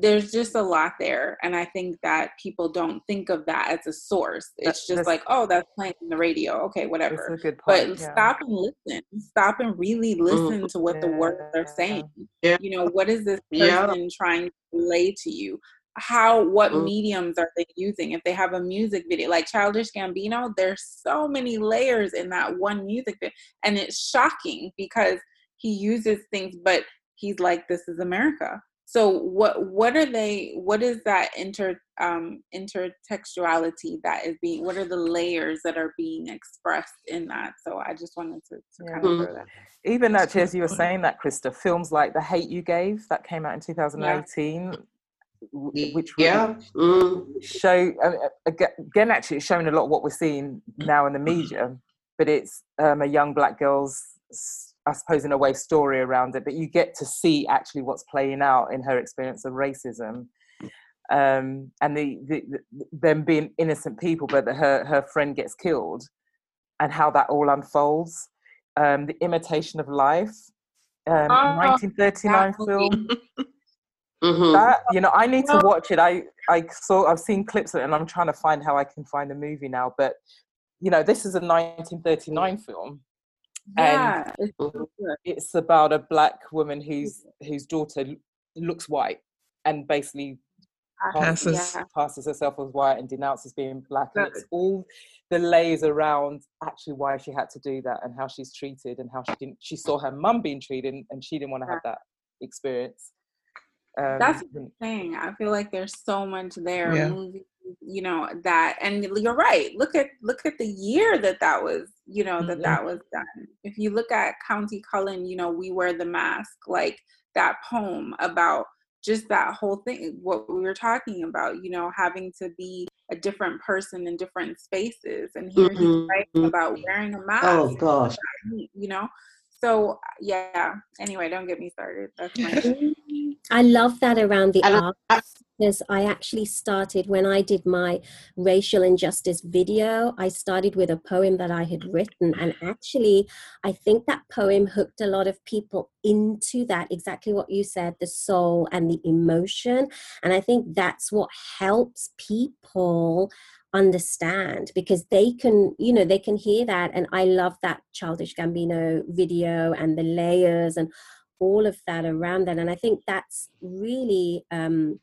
there's just a lot there and i think that people don't think of that as a source it's That- just that's- like oh that's playing on the radio okay That's whatever a good but point. yeah. stop and listen stop and really listen to what the words are saying Yeah. you know what is this Yeah. person trying to relay to you how what Mm. mediums are they using if they have a music video like childish gambino there's so many layers in that one music video and it's shocking because he uses things but he's like this is america so what what are they what is that inter um intertextuality that is being what are the layers that are being expressed in that so i just wanted to, to kind of Yeah. throw that Even actually, as you were saying that, Krista, films like The Hate You Gave that came out in 2018, which yeah mm. show again actually it's showing a lot of what we're seeing now in the media but it's um, a young black girl's i suppose in a way story around it but you get to see actually what's playing out in her experience of racism um, and the, the, the, them being innocent people but her her friend gets killed and how that all unfolds um, the imitation of life um, oh, 1939 film Mm-hmm. That you know, I need to watch it. I I saw I've seen clips of it, and I'm trying to find how I can find the movie now. But you know, this is a 1939 film, yeah. and um, it's about a black woman whose whose daughter looks white and basically passes yeah. passes herself as white and denounces being black. And it's all the layers around actually why she had to do that and how she's treated and how she didn't. She saw her mum being treated, and she didn't want to have that experience. Um, That's the thing. I feel like there's so much there. Yeah. Movies, you know that, and you're right. Look at look at the year that that was. You know that mm-hmm. that was done. If you look at Countee Cullen, you know we wear the mask. Like that poem about just that whole thing. What we were talking about. You know having to be a different person in different spaces, and here mm-hmm. he's writing about wearing a mask. Oh gosh. You know so yeah anyway don't get me started that's my i love that around the arts because i actually started when i did my racial injustice video. I started with a poem that i had written and actually i think that poem hooked a lot of people into that exactly what you said the soul and the emotion. And i think that's what helps people understand because they can you know they can hear that. And i love that childish gambino video and the layers and all of that around that and i think that's really um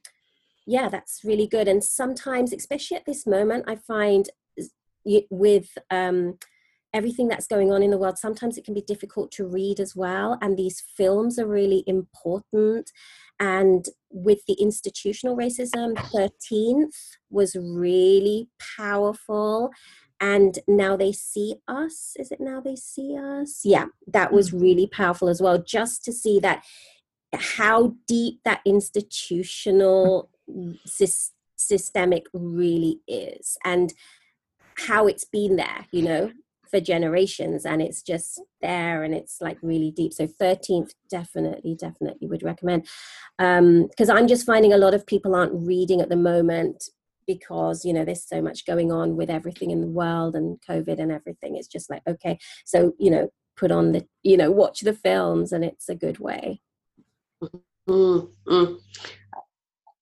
yeah that's really good. And sometimes especially at this moment i find with um everything that's going on in the world sometimes it can be difficult to read as well and these films are really important. And with the institutional racism 13th was really powerful and now they see us is it now they see us? Yeah that was mm. really powerful as well just to see that how deep that institutional systemic really is and how it's been there you know for generations and it's just there and it's like really deep. So 13th definitely definitely would recommend. Um because i'm just finding a lot of people aren't reading at the moment because you know there's so much going on with everything in the world and covid and everything it's just like okay so you know put on the you know watch the films and it's a good way mm-hmm.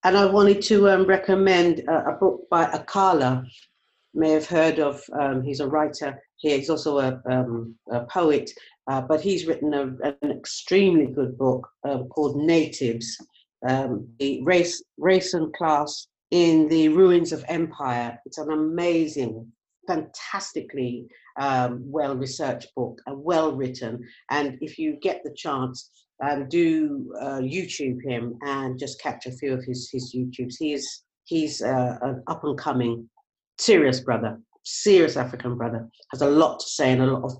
and i wanted to um, recommend a, a book by akala may have heard of um, he's a writer. He's also a, um, a poet, uh, but he's written a, an extremely good book uh, called Natives, um, the race, race and class in the ruins of empire. It's an amazing, fantastically um, well researched book, and well written. And if you get the chance, um, do uh, YouTube him and just catch a few of his his YouTubes. He is he's uh, an up and coming serious brother serious African brother, has a lot to say and a lot of,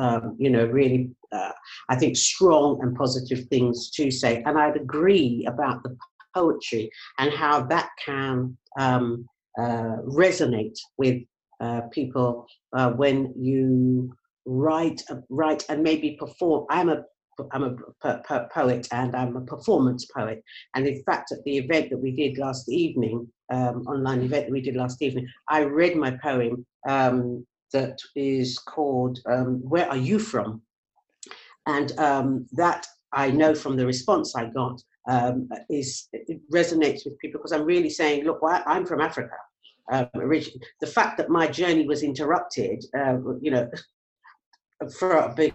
um, you know, really, uh, I think, strong and positive things to say. And I'd agree about the poetry and how that can um, uh, resonate with uh, people uh, when you write, write and maybe perform. I'm a I'm a po- po- poet and I'm a performance poet. And in fact, at the event that we did last evening, um, online event that we did last evening, I read my poem um, that is called um, Where Are You From? And um, that I know from the response I got um, is it resonates with people because I'm really saying, look, I'm from Africa. Um, the fact that my journey was interrupted, uh, you know, for big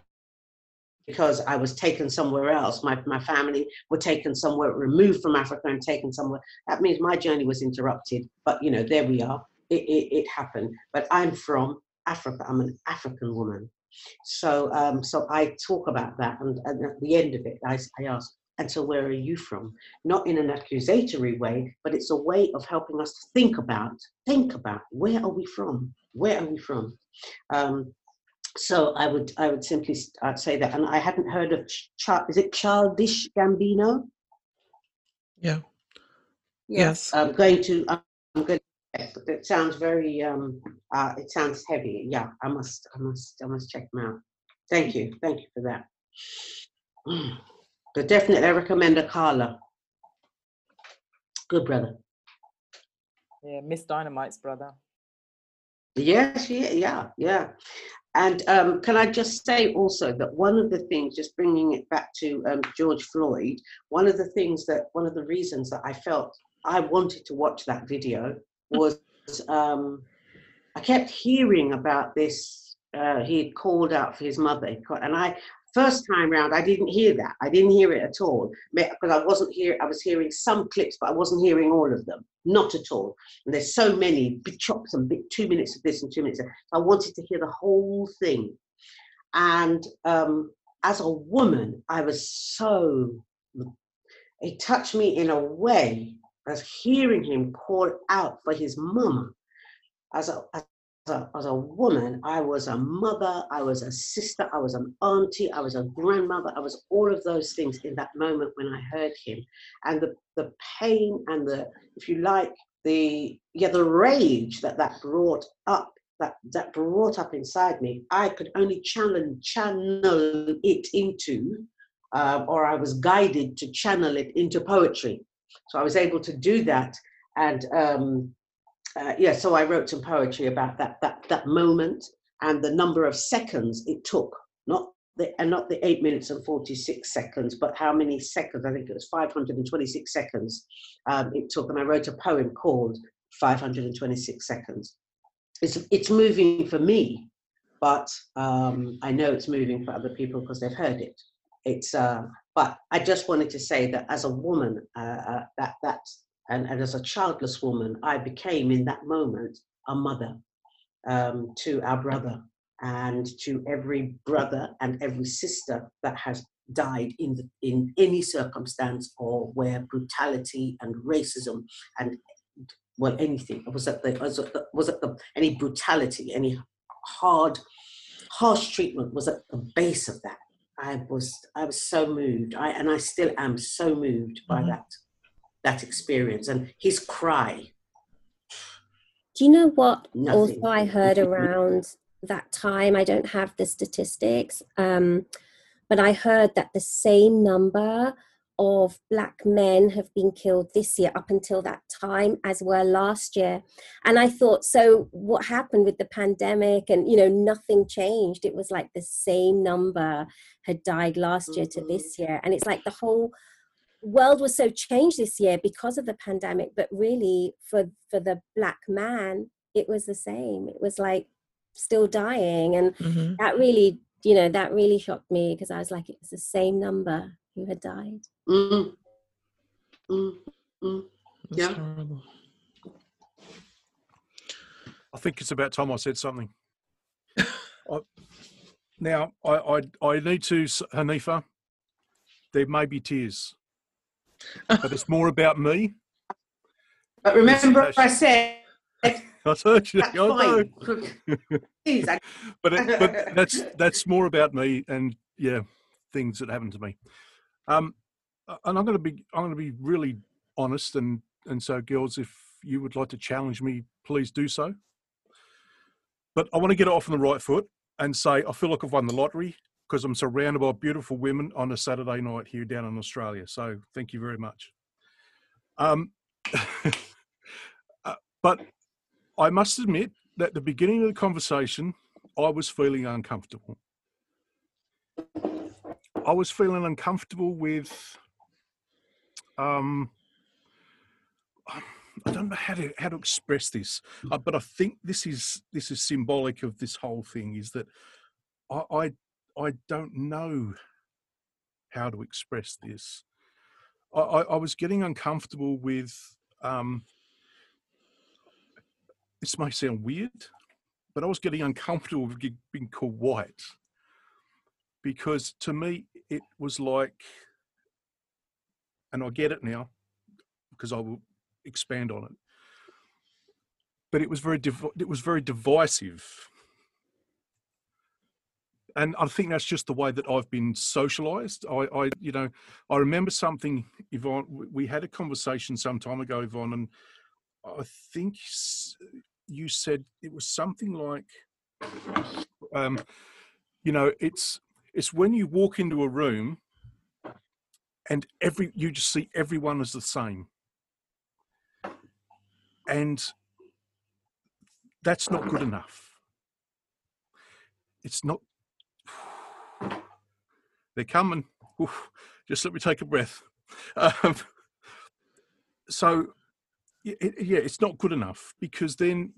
because I was taken somewhere else. My, my family were taken somewhere removed from Africa and taken somewhere. That means my journey was interrupted. But, you know, there we are. It, it, it happened. But I'm from Africa. I'm an African woman. So, um, so I talk about that. And, and at the end of it, I, I ask, and so where are you from? Not in an accusatory way, but it's a way of helping us to think about, think about where are we from? Where are we from? Um, so I would I would simply I'd say that, and I hadn't heard of Ch- is it Childish Gambino? Yeah. Yes. I'm going to. I'm going. To, it sounds very. Um. Uh. It sounds heavy. Yeah. I must. I must. I must check them out. Thank you. Thank you for that. But definitely, I recommend Akala. Good brother. Yeah, Miss Dynamite's brother. Yes, yeah, yeah, yeah. And um, can I just say also that one of the things, just bringing it back to um, George Floyd, one of the things that, one of the reasons that I felt I wanted to watch that video was um, I kept hearing about this. Uh, he had called out for his mother, and I First time round, I didn't hear that. I didn't hear it at all because I wasn't here. I was hearing some clips, but I wasn't hearing all of them. Not at all. And there's so many big chops and big two minutes of this and two minutes. Of, I wanted to hear the whole thing. And um, as a woman, I was so. It touched me in a way as hearing him call out for his mama as a, a, as a woman, I was a mother, I was a sister, I was an auntie, I was a grandmother, I was all of those things in that moment when I heard him. And the, the pain and the, if you like, the, yeah, the rage that that brought up, that, that brought up inside me, I could only channel, channel it into, uh, or I was guided to channel it into poetry. So I was able to do that. And um, uh, yeah, so I wrote some poetry about that that that moment and the number of seconds it took, not the and not the eight minutes and forty six seconds, but how many seconds? I think it was five hundred and twenty six seconds um, it took, and I wrote a poem called Five Hundred and Twenty Six Seconds. It's it's moving for me, but um, I know it's moving for other people because they've heard it. It's uh, but I just wanted to say that as a woman, uh, uh, that that and, and as a childless woman, I became in that moment a mother um, to our brother and to every brother and every sister that has died in the, in any circumstance or where brutality and racism and well anything was at the was at the, was at the any brutality any hard harsh treatment was at the base of that. I was i was so moved. I and i still am so moved by mm-hmm. that that experience and his cry. Do you know what Nothing. also I heard around that time? I don't have the statistics, um, but I heard that the same number of black men have been killed this year up until that time as were last year and i thought so what happened with the pandemic and you know nothing changed it was like the same number had died last year to this mm-hmm. year and it's like the whole world was so changed this year because of the pandemic but really for for the black man it was the same it was like still dying and mm-hmm. that really you know that really shocked me because i was like it's the same number who had died mm. Mm. Mm. yeah terrible. i think it's about time i said something I, now I, I i need to Haneefah there may be tears but it's more about me. But remember, I said. I told you. I know. But it, but that's that's more about me and yeah, things that happen to me. Um, and I'm going to be I'm going to be really honest and and so girls, if you would like to challenge me, please do so. But I want to get it off on the right foot and say I feel like I've won the lottery because I'm surrounded by beautiful women on a Saturday night here down in Australia. So thank you very much. Um, uh, but I must admit that the beginning of the conversation, I was feeling uncomfortable. I was feeling uncomfortable with, um, I don't know how to how to express this, uh, but I think this is this is symbolic of this whole thing. Is that I, I I don't know how to express this. I, I, I was getting uncomfortable with. Um, this may sound weird, but I was getting uncomfortable with being called white because to me it was like, and I get it now because I will expand on it. But it was very div- it was very divisive and I think that's just the way that I've been socialized. I, I, you know, I remember something Yvonne, we had a conversation some time ago, Yvonne, and I think you said it was something like, um, you know, it's it's when you walk into a room and every you just see everyone as the same, and that's not good enough. It's not. They're coming. Oof, just let me take a breath. Um, so, it, yeah, it's not good enough because then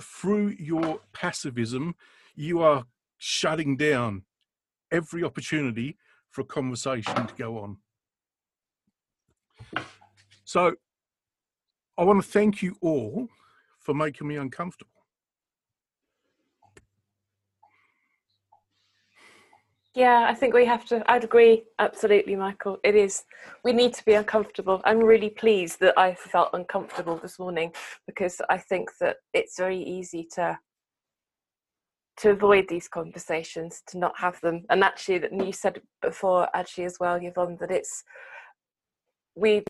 through your passivism, you are shutting down every opportunity for a conversation to go on. So, I want to thank you all for making me uncomfortable. Yeah, I think we have to. I'd agree absolutely, Michael. It is. We need to be uncomfortable. I'm really pleased that I felt uncomfortable this morning because I think that it's very easy to to avoid these conversations, to not have them. And actually, that you said before, actually as well, Yvonne, that it's we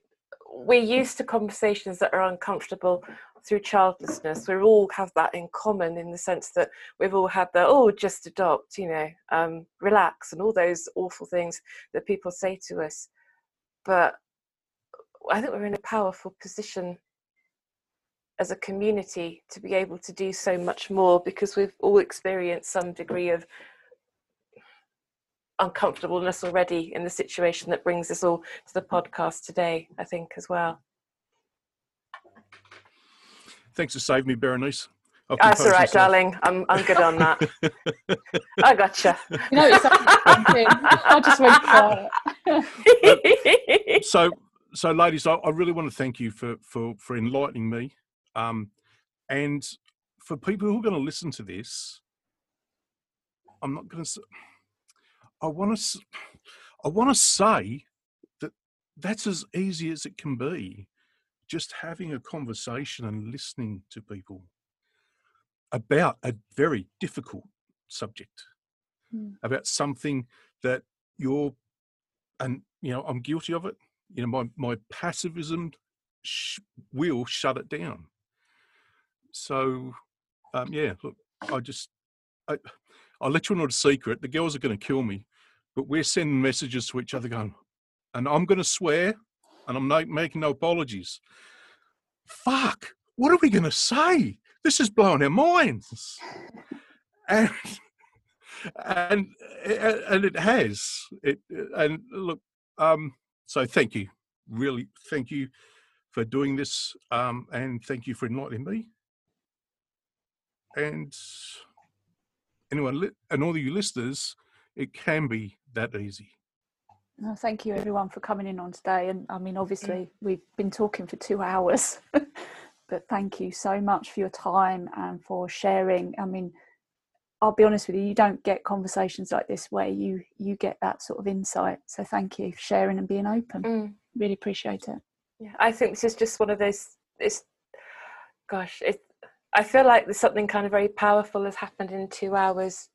we're used to conversations that are uncomfortable through childlessness. We all have that in common in the sense that we've all had the, oh, just adopt, you know, um, relax, and all those awful things that people say to us. But I think we're in a powerful position as a community to be able to do so much more because we've all experienced some degree of uncomfortableness already in the situation that brings us all to the podcast today, I think, as well. Thanks for saving me, Berenice. That's all right, darling. I'm I'm good on that. I gotcha. You know, it's I just went quiet. so, so, ladies, I, I, really want to thank you for for for enlightening me, um, and for people who are going to listen to this. I'm not going to. I want to. I want to say that that's as easy as it can be just having a conversation and listening to people about a very difficult subject, mm. about something that you're, and you know, I'm guilty of it. You know, my my passivism sh- will shut it down. So, um, yeah, look, I just, I, I'll let you know a secret. The girls are going to kill me, but we're sending messages to each other going, and I'm going to swear and I'm not making no apologies. Fuck, what are we going to say? This is blowing our minds. And and and it has it and look um so thank you really thank you for doing this um and thank you for enlightening me and anyone and all of you listeners it can be that easy no, thank you everyone for coming in on today. And I mean, obviously, we've been talking for two hours, but thank you so much for your time and for sharing. I mean, I'll be honest with you, you don't get conversations like this where you you get that sort of insight. So thank you for sharing and being open. Mm. Really appreciate it. Yeah, I think this is just one of those. It's, gosh, it. I feel like there's something kind of very powerful has happened in two hours.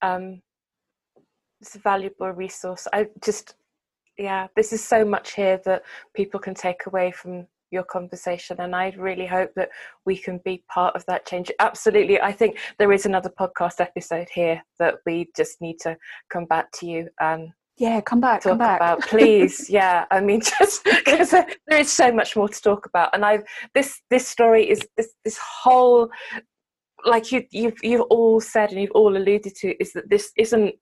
Um, it's a valuable resource. I just, yeah, this is so much here that people can take away from your conversation and i really hope that we can be part of that change. Absolutely i think there is another podcast episode here that we just need to come back to you and yeah come back talk come back. about. Please yeah i mean just because there is so much more to talk about and i've this this story is this this whole like you you've you've all said and you've all alluded to is that this isn't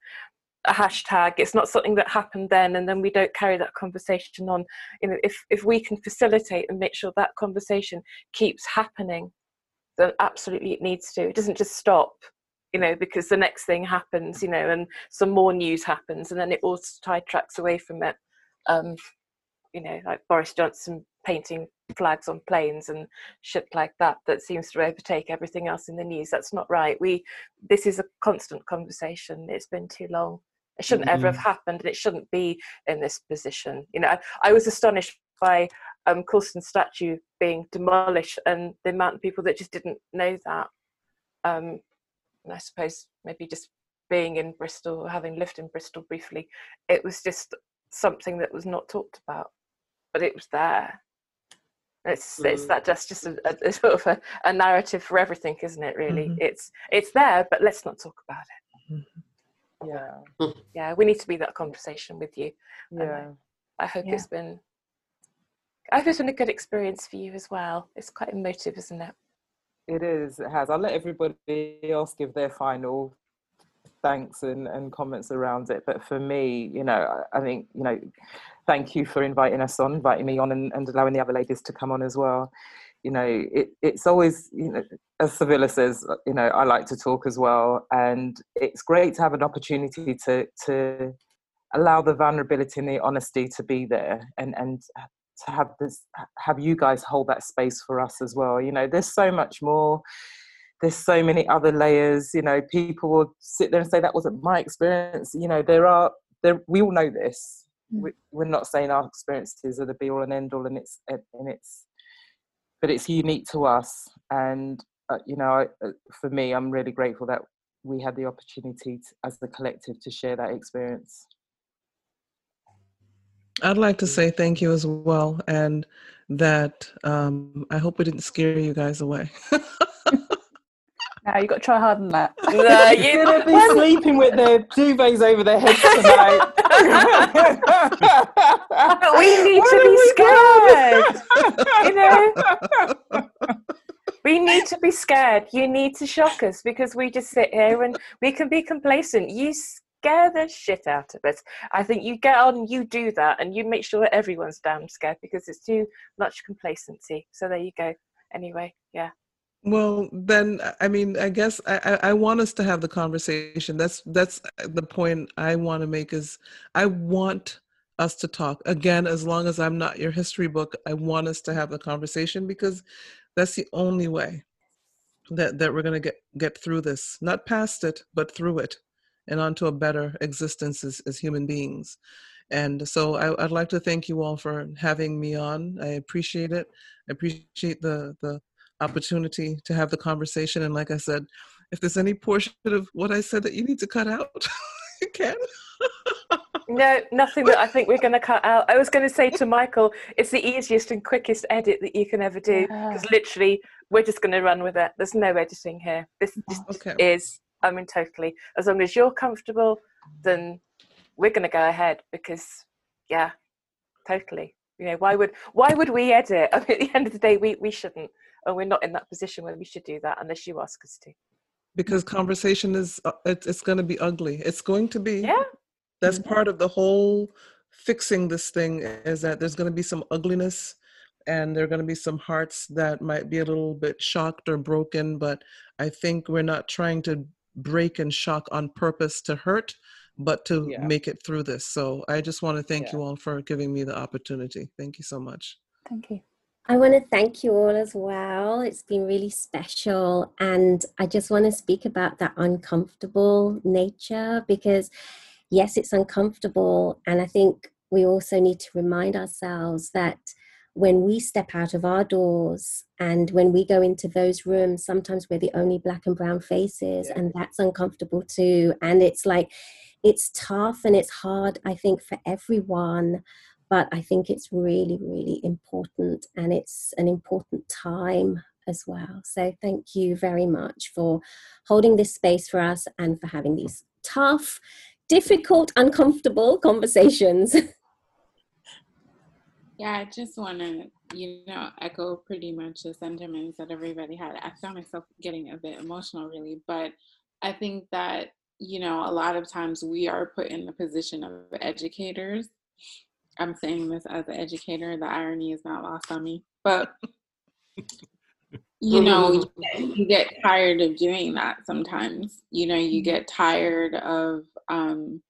a hashtag it's not something that happened then and then we don't carry that conversation on. You know if if we can facilitate and make sure that conversation keeps happening then absolutely it needs to. It doesn't just stop you know because the next thing happens you know and some more news happens and then it all ties tracks away from it. Um you know like boris johnson painting flags on planes and shit like that that seems to overtake everything else in the news. That's not right. We this is a constant conversation. It's been too long it shouldn't mm-hmm. ever have happened, and it shouldn't be in this position. You know, I, I was astonished by um, Colston statue being demolished and the amount of people that just didn't know that. Um, and I suppose maybe just being in Bristol, or having lived in Bristol briefly, it was just something that was not talked about. but it was there. It's it's mm. that just just a, a sort of a, a, narrative for everything, isn't it? Really, mm-hmm. it's it's there, but let's not talk about it. Mm-hmm. Yeah, yeah, we need to be that conversation with you. Yeah, I, I hope yeah. it's been. I hope it's been a good experience for you as well. It's quite emotive, isn't it? It is. It has. I'll let everybody else give their final thanks and, and comments around it. But for me, you know, I think, you know, thank you for inviting us on, inviting me on and, and allowing the other ladies to come on as well. You know, it, it's always, you know, as Civilla says, you know, I like to talk as well. And it's great to have an opportunity to, to allow the vulnerability and the honesty to be there and, and to have this, have you guys hold that space for us as well. You know, there's so much more there's so many other layers you know people will sit there and say that wasn't my experience you know there are there we all know this mm. we, we're not saying our experiences are the be all and end all and it's and it's but it's unique to us and uh, you know I, uh, for me i'm really grateful that we had the opportunity to, as the collective to share that experience i'd like to say thank you as well and that um, i hope we didn't scare you guys away No, you got to try harder than that. No, you're gonna be sleeping with their duvets over their heads tonight. we need to be scared. you know. We need to be scared. You need to shock us because we just sit here and we can be complacent. You scare the shit out of us. I think you get on, you do that, and you make sure that everyone's damn scared because it's too much complacency. So there you go. Anyway, yeah. Well, then, I mean, I guess I, I want us to have the conversation. That's that's uh, the point I want to make. Is I want us to talk again. As long as I'm not your history book, I want us to have the conversation because that's the only way that that we're going to get get through this. Not past it, but through it, and onto a better existence as, as human beings. And so I, would like to thank you all for having me on. I appreciate it. I appreciate the the opportunity to have the conversation. And like I said, if there's any portion of what I said that you need to cut out, you can. no, nothing that I think we're going to cut out. I was going to say to Michael, it's the easiest and quickest edit that you can ever do because yeah. literally we're just going to run with it. There's no editing here. This just okay. is, I mean, totally. As long as you're comfortable, then we're going to go ahead because, yeah, totally. You know, why would why would we edit? I mean, at the end of the day, we we shouldn't and we're not in that position where we should do that unless you ask us to. Because conversation is uh, it's, it's going to be ugly. It's going to be yeah. that's part of the whole fixing this thing is that there's going to be some ugliness and there are going to be some hearts that might be a little bit shocked or broken but i think we're not trying to break and shock on purpose to hurt but to yeah. make it through this. So i just want to thank yeah. you all for giving me the opportunity. Thank you so much. Thank you I want to thank you all as well. It's been really special. And I just want to speak about that uncomfortable nature because, yes, it's uncomfortable. And I think we also need to remind ourselves that when we step out of our doors and when we go into those rooms, sometimes we're the only black and brown faces, yeah. and that's uncomfortable too. And it's like, it's tough and it's hard, I think, for everyone but I think it's really, really important and it's an important time as well. So thank you very much for holding this space for us and for having these tough, difficult, uncomfortable conversations. Yeah, I just want to, you know, echo pretty much the sentiments that everybody had. I found myself getting a bit emotional, really, but I think that, you know, a lot of times we are put in the position of educators I'm saying this as an educator. The irony is not lost on me, but you know, you get tired of doing that sometimes. You know, you get tired of um,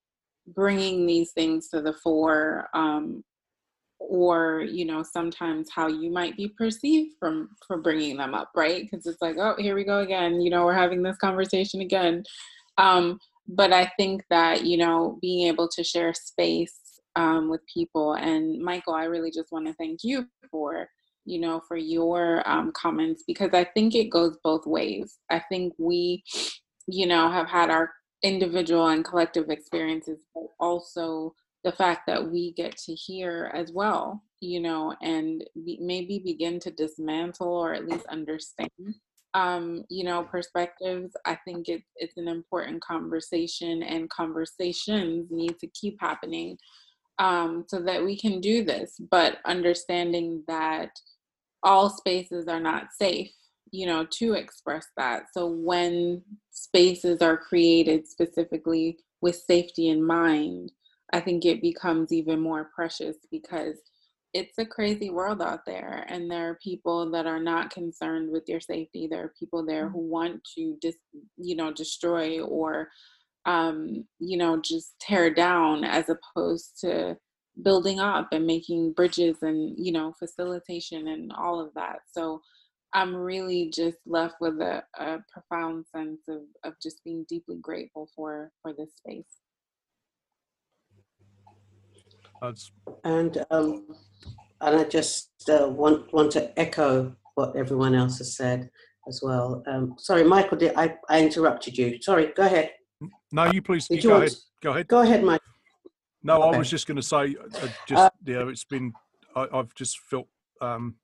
bringing these things to the fore, um, or you know, sometimes how you might be perceived from for bringing them up, right? Because it's like, oh, here we go again. You know, we're having this conversation again. Um, but I think that you know, being able to share space um, with people. And Michael, I really just want to thank you for you know for your um, comments because I think it goes both ways. I think we, you know, have had our individual and collective experiences, but also the fact that we get to hear as well you know, and be, maybe begin to dismantle or at least understand, um, you know, perspectives. I think it, it's an important conversation, and conversations need to keep happening um, so that we can do this. But understanding that all spaces are not safe you know to express that so when spaces are created specifically with safety in mind i think it becomes even more precious because it's a crazy world out there and there are people that are not concerned with your safety there are people there mm. who want to just you know destroy or um you know just tear down as opposed to building up and making bridges and you know facilitation and all of that. So i'm really just left with a, a profound sense of, of just being deeply grateful for for this space. That's... and um and i just uh, want want to echo what everyone else has said as well. Um sorry michael did i i interrupted you? Sorry go ahead no you please you go ahead go ahead go ahead mike no, okay. I was just going to say, uh, just uh, yeah, it's been. I, have just felt. Um,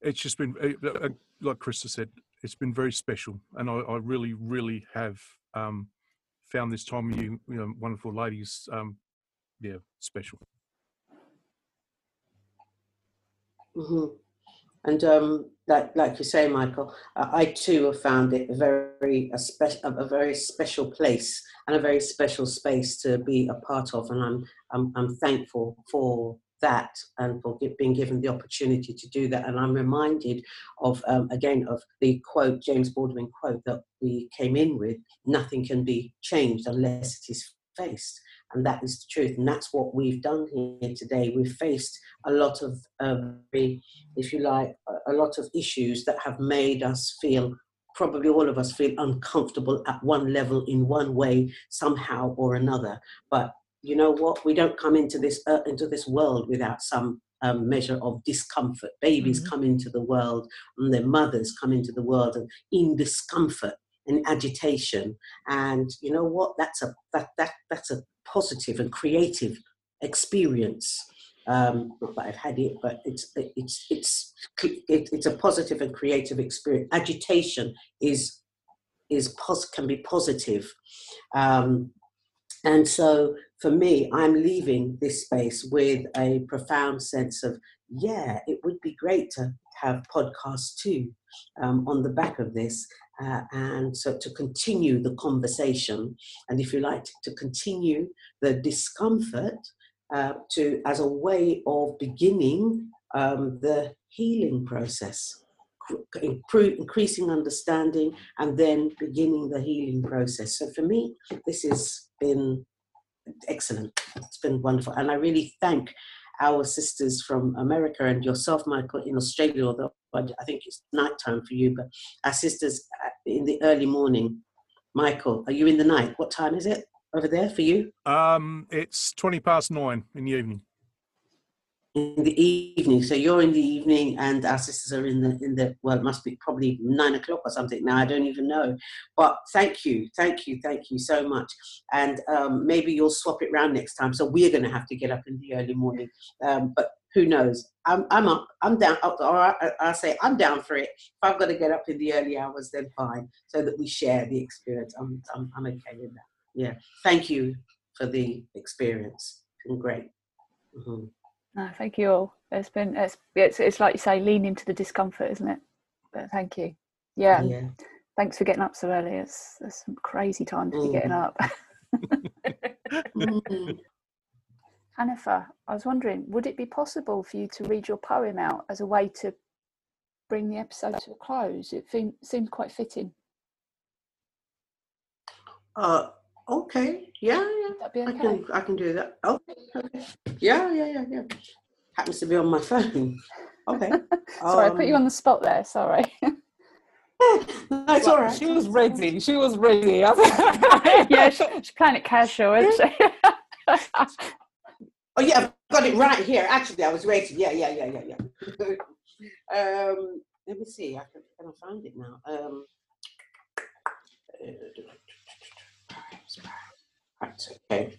it's just been uh, uh, like Krista said. It's been very special, and I, I really, really have um, found this time with you, you know, wonderful ladies. Um, yeah, special. Mm-hmm. And um, like like you say, Michael, uh, I too have found it a very a, spe- a very special place and a very special space to be a part of, and I'm I'm, I'm thankful for that and for being given the opportunity to do that. And I'm reminded of um, again of the quote James Baldwin quote that we came in with: "Nothing can be changed unless it is faced." And that is the truth. And that's what we've done here today. We've faced a lot of, um, if you like, a lot of issues that have made us feel, probably all of us feel uncomfortable at one level in one way, somehow or another. But you know what? We don't come into this uh, into this world without some um, measure of discomfort. Babies mm-hmm. come into the world, and their mothers come into the world, and in discomfort and agitation. And you know what? That's a that that that's a positive and creative experience. Um, not that I've had it, but it's it's it's it's a positive and creative experience. Agitation is is pos- can be positive, um, and so for me, I'm leaving this space with a profound sense of yeah, it would be great to have too um, on the back of this, uh, and so to continue the conversation, and if you like, to continue the discomfort uh, to as a way of beginning um, the healing process, increasing understanding, and then beginning the healing process. So for me, this has been excellent. It's been wonderful, and I really thank our sisters from America and yourself, Michael, in Australia, although I think it's nighttime for you, but our sisters in the early morning. Michael, are you in the night? What time is it over there for you? Um, it's 20 past nine in the evening in the evening. So you're in the evening, and our sisters are in the in the well, it must be probably nine o'clock or something now. I don't even know. But thank you, thank you, thank you so much. And um, maybe you'll swap it round next time. So we're going to have to get up in the early morning. Um, but who knows? I'm I'm up. I'm down. Or I, I say I'm down for it. If I've got to get up in the early hours, then fine. So that we share the experience. I'm I'm, I'm okay with that. Yeah. Thank you for the experience. It's been great. Mm-hmm. No, thank you all. It's been it's it's it's like you say, lean into the discomfort, isn't it? But thank you. Yeah. yeah. Thanks for getting up so early. It's it's some crazy time to be getting mm. up. mm. Haneefah, I was wondering, would it be possible for you to read your poem out as a way to bring the episode to a close? It seemed quite fitting. Uh, Okay. Yeah, yeah. That'd be okay. I can I can do that. Okay. okay. Yeah, yeah, yeah, yeah. Happens to be on my phone. Okay. sorry, um, I put you um, on the spot there. Sorry. That's all right. She was ready. She was ready. yeah, she, she's kind of casual, isn't she? oh yeah, I've got it right here. Actually, I was waiting. Yeah, yeah, yeah, yeah, yeah. um, let me see. I can, can I find it now? Um, uh, Right, okay.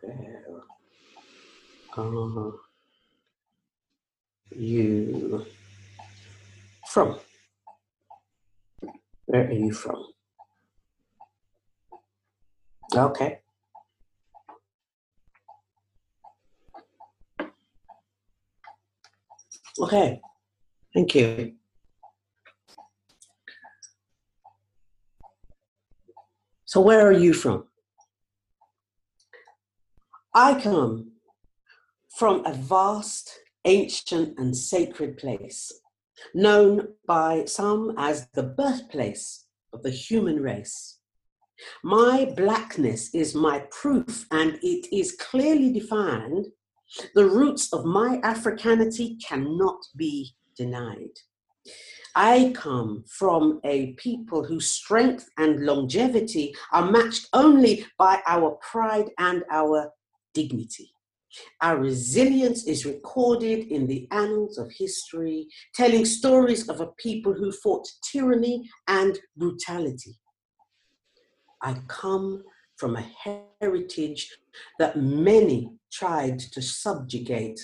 Where? Are you from? Where are you from? Okay. Okay. Thank you. So, where are you from? I come from a vast, ancient, and sacred place, known by some as the birthplace of the human race. My blackness is my proof, and it is clearly defined. The roots of my Africanity cannot be denied. I come from a people whose strength and longevity are matched only by our pride and our dignity. Our resilience is recorded in the annals of history, telling stories of a people who fought tyranny and brutality. I come from a heritage that many tried to subjugate.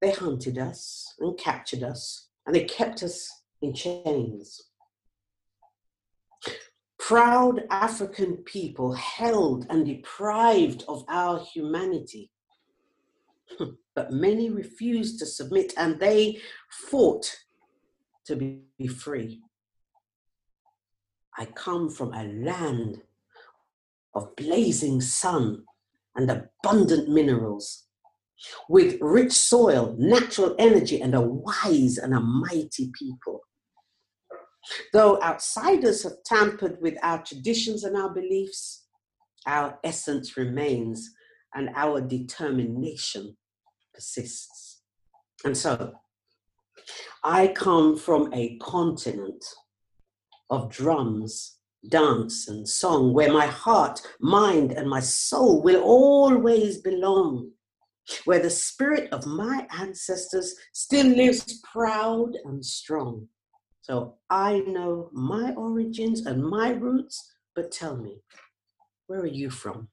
They hunted us and captured us, and they kept us in chains. Proud African people held and deprived of our humanity. But many refused to submit and they fought to be free. I come from a land of blazing sun and abundant minerals, with rich soil, natural energy, and a wise and a mighty people. Though outsiders have tampered with our traditions and our beliefs, our essence remains and our determination persists. And so, I come from a continent of drums, dance, and song where my heart, mind, and my soul will always belong, where the spirit of my ancestors still lives proud and strong. So I know my origins and my roots, but tell me, where are you from?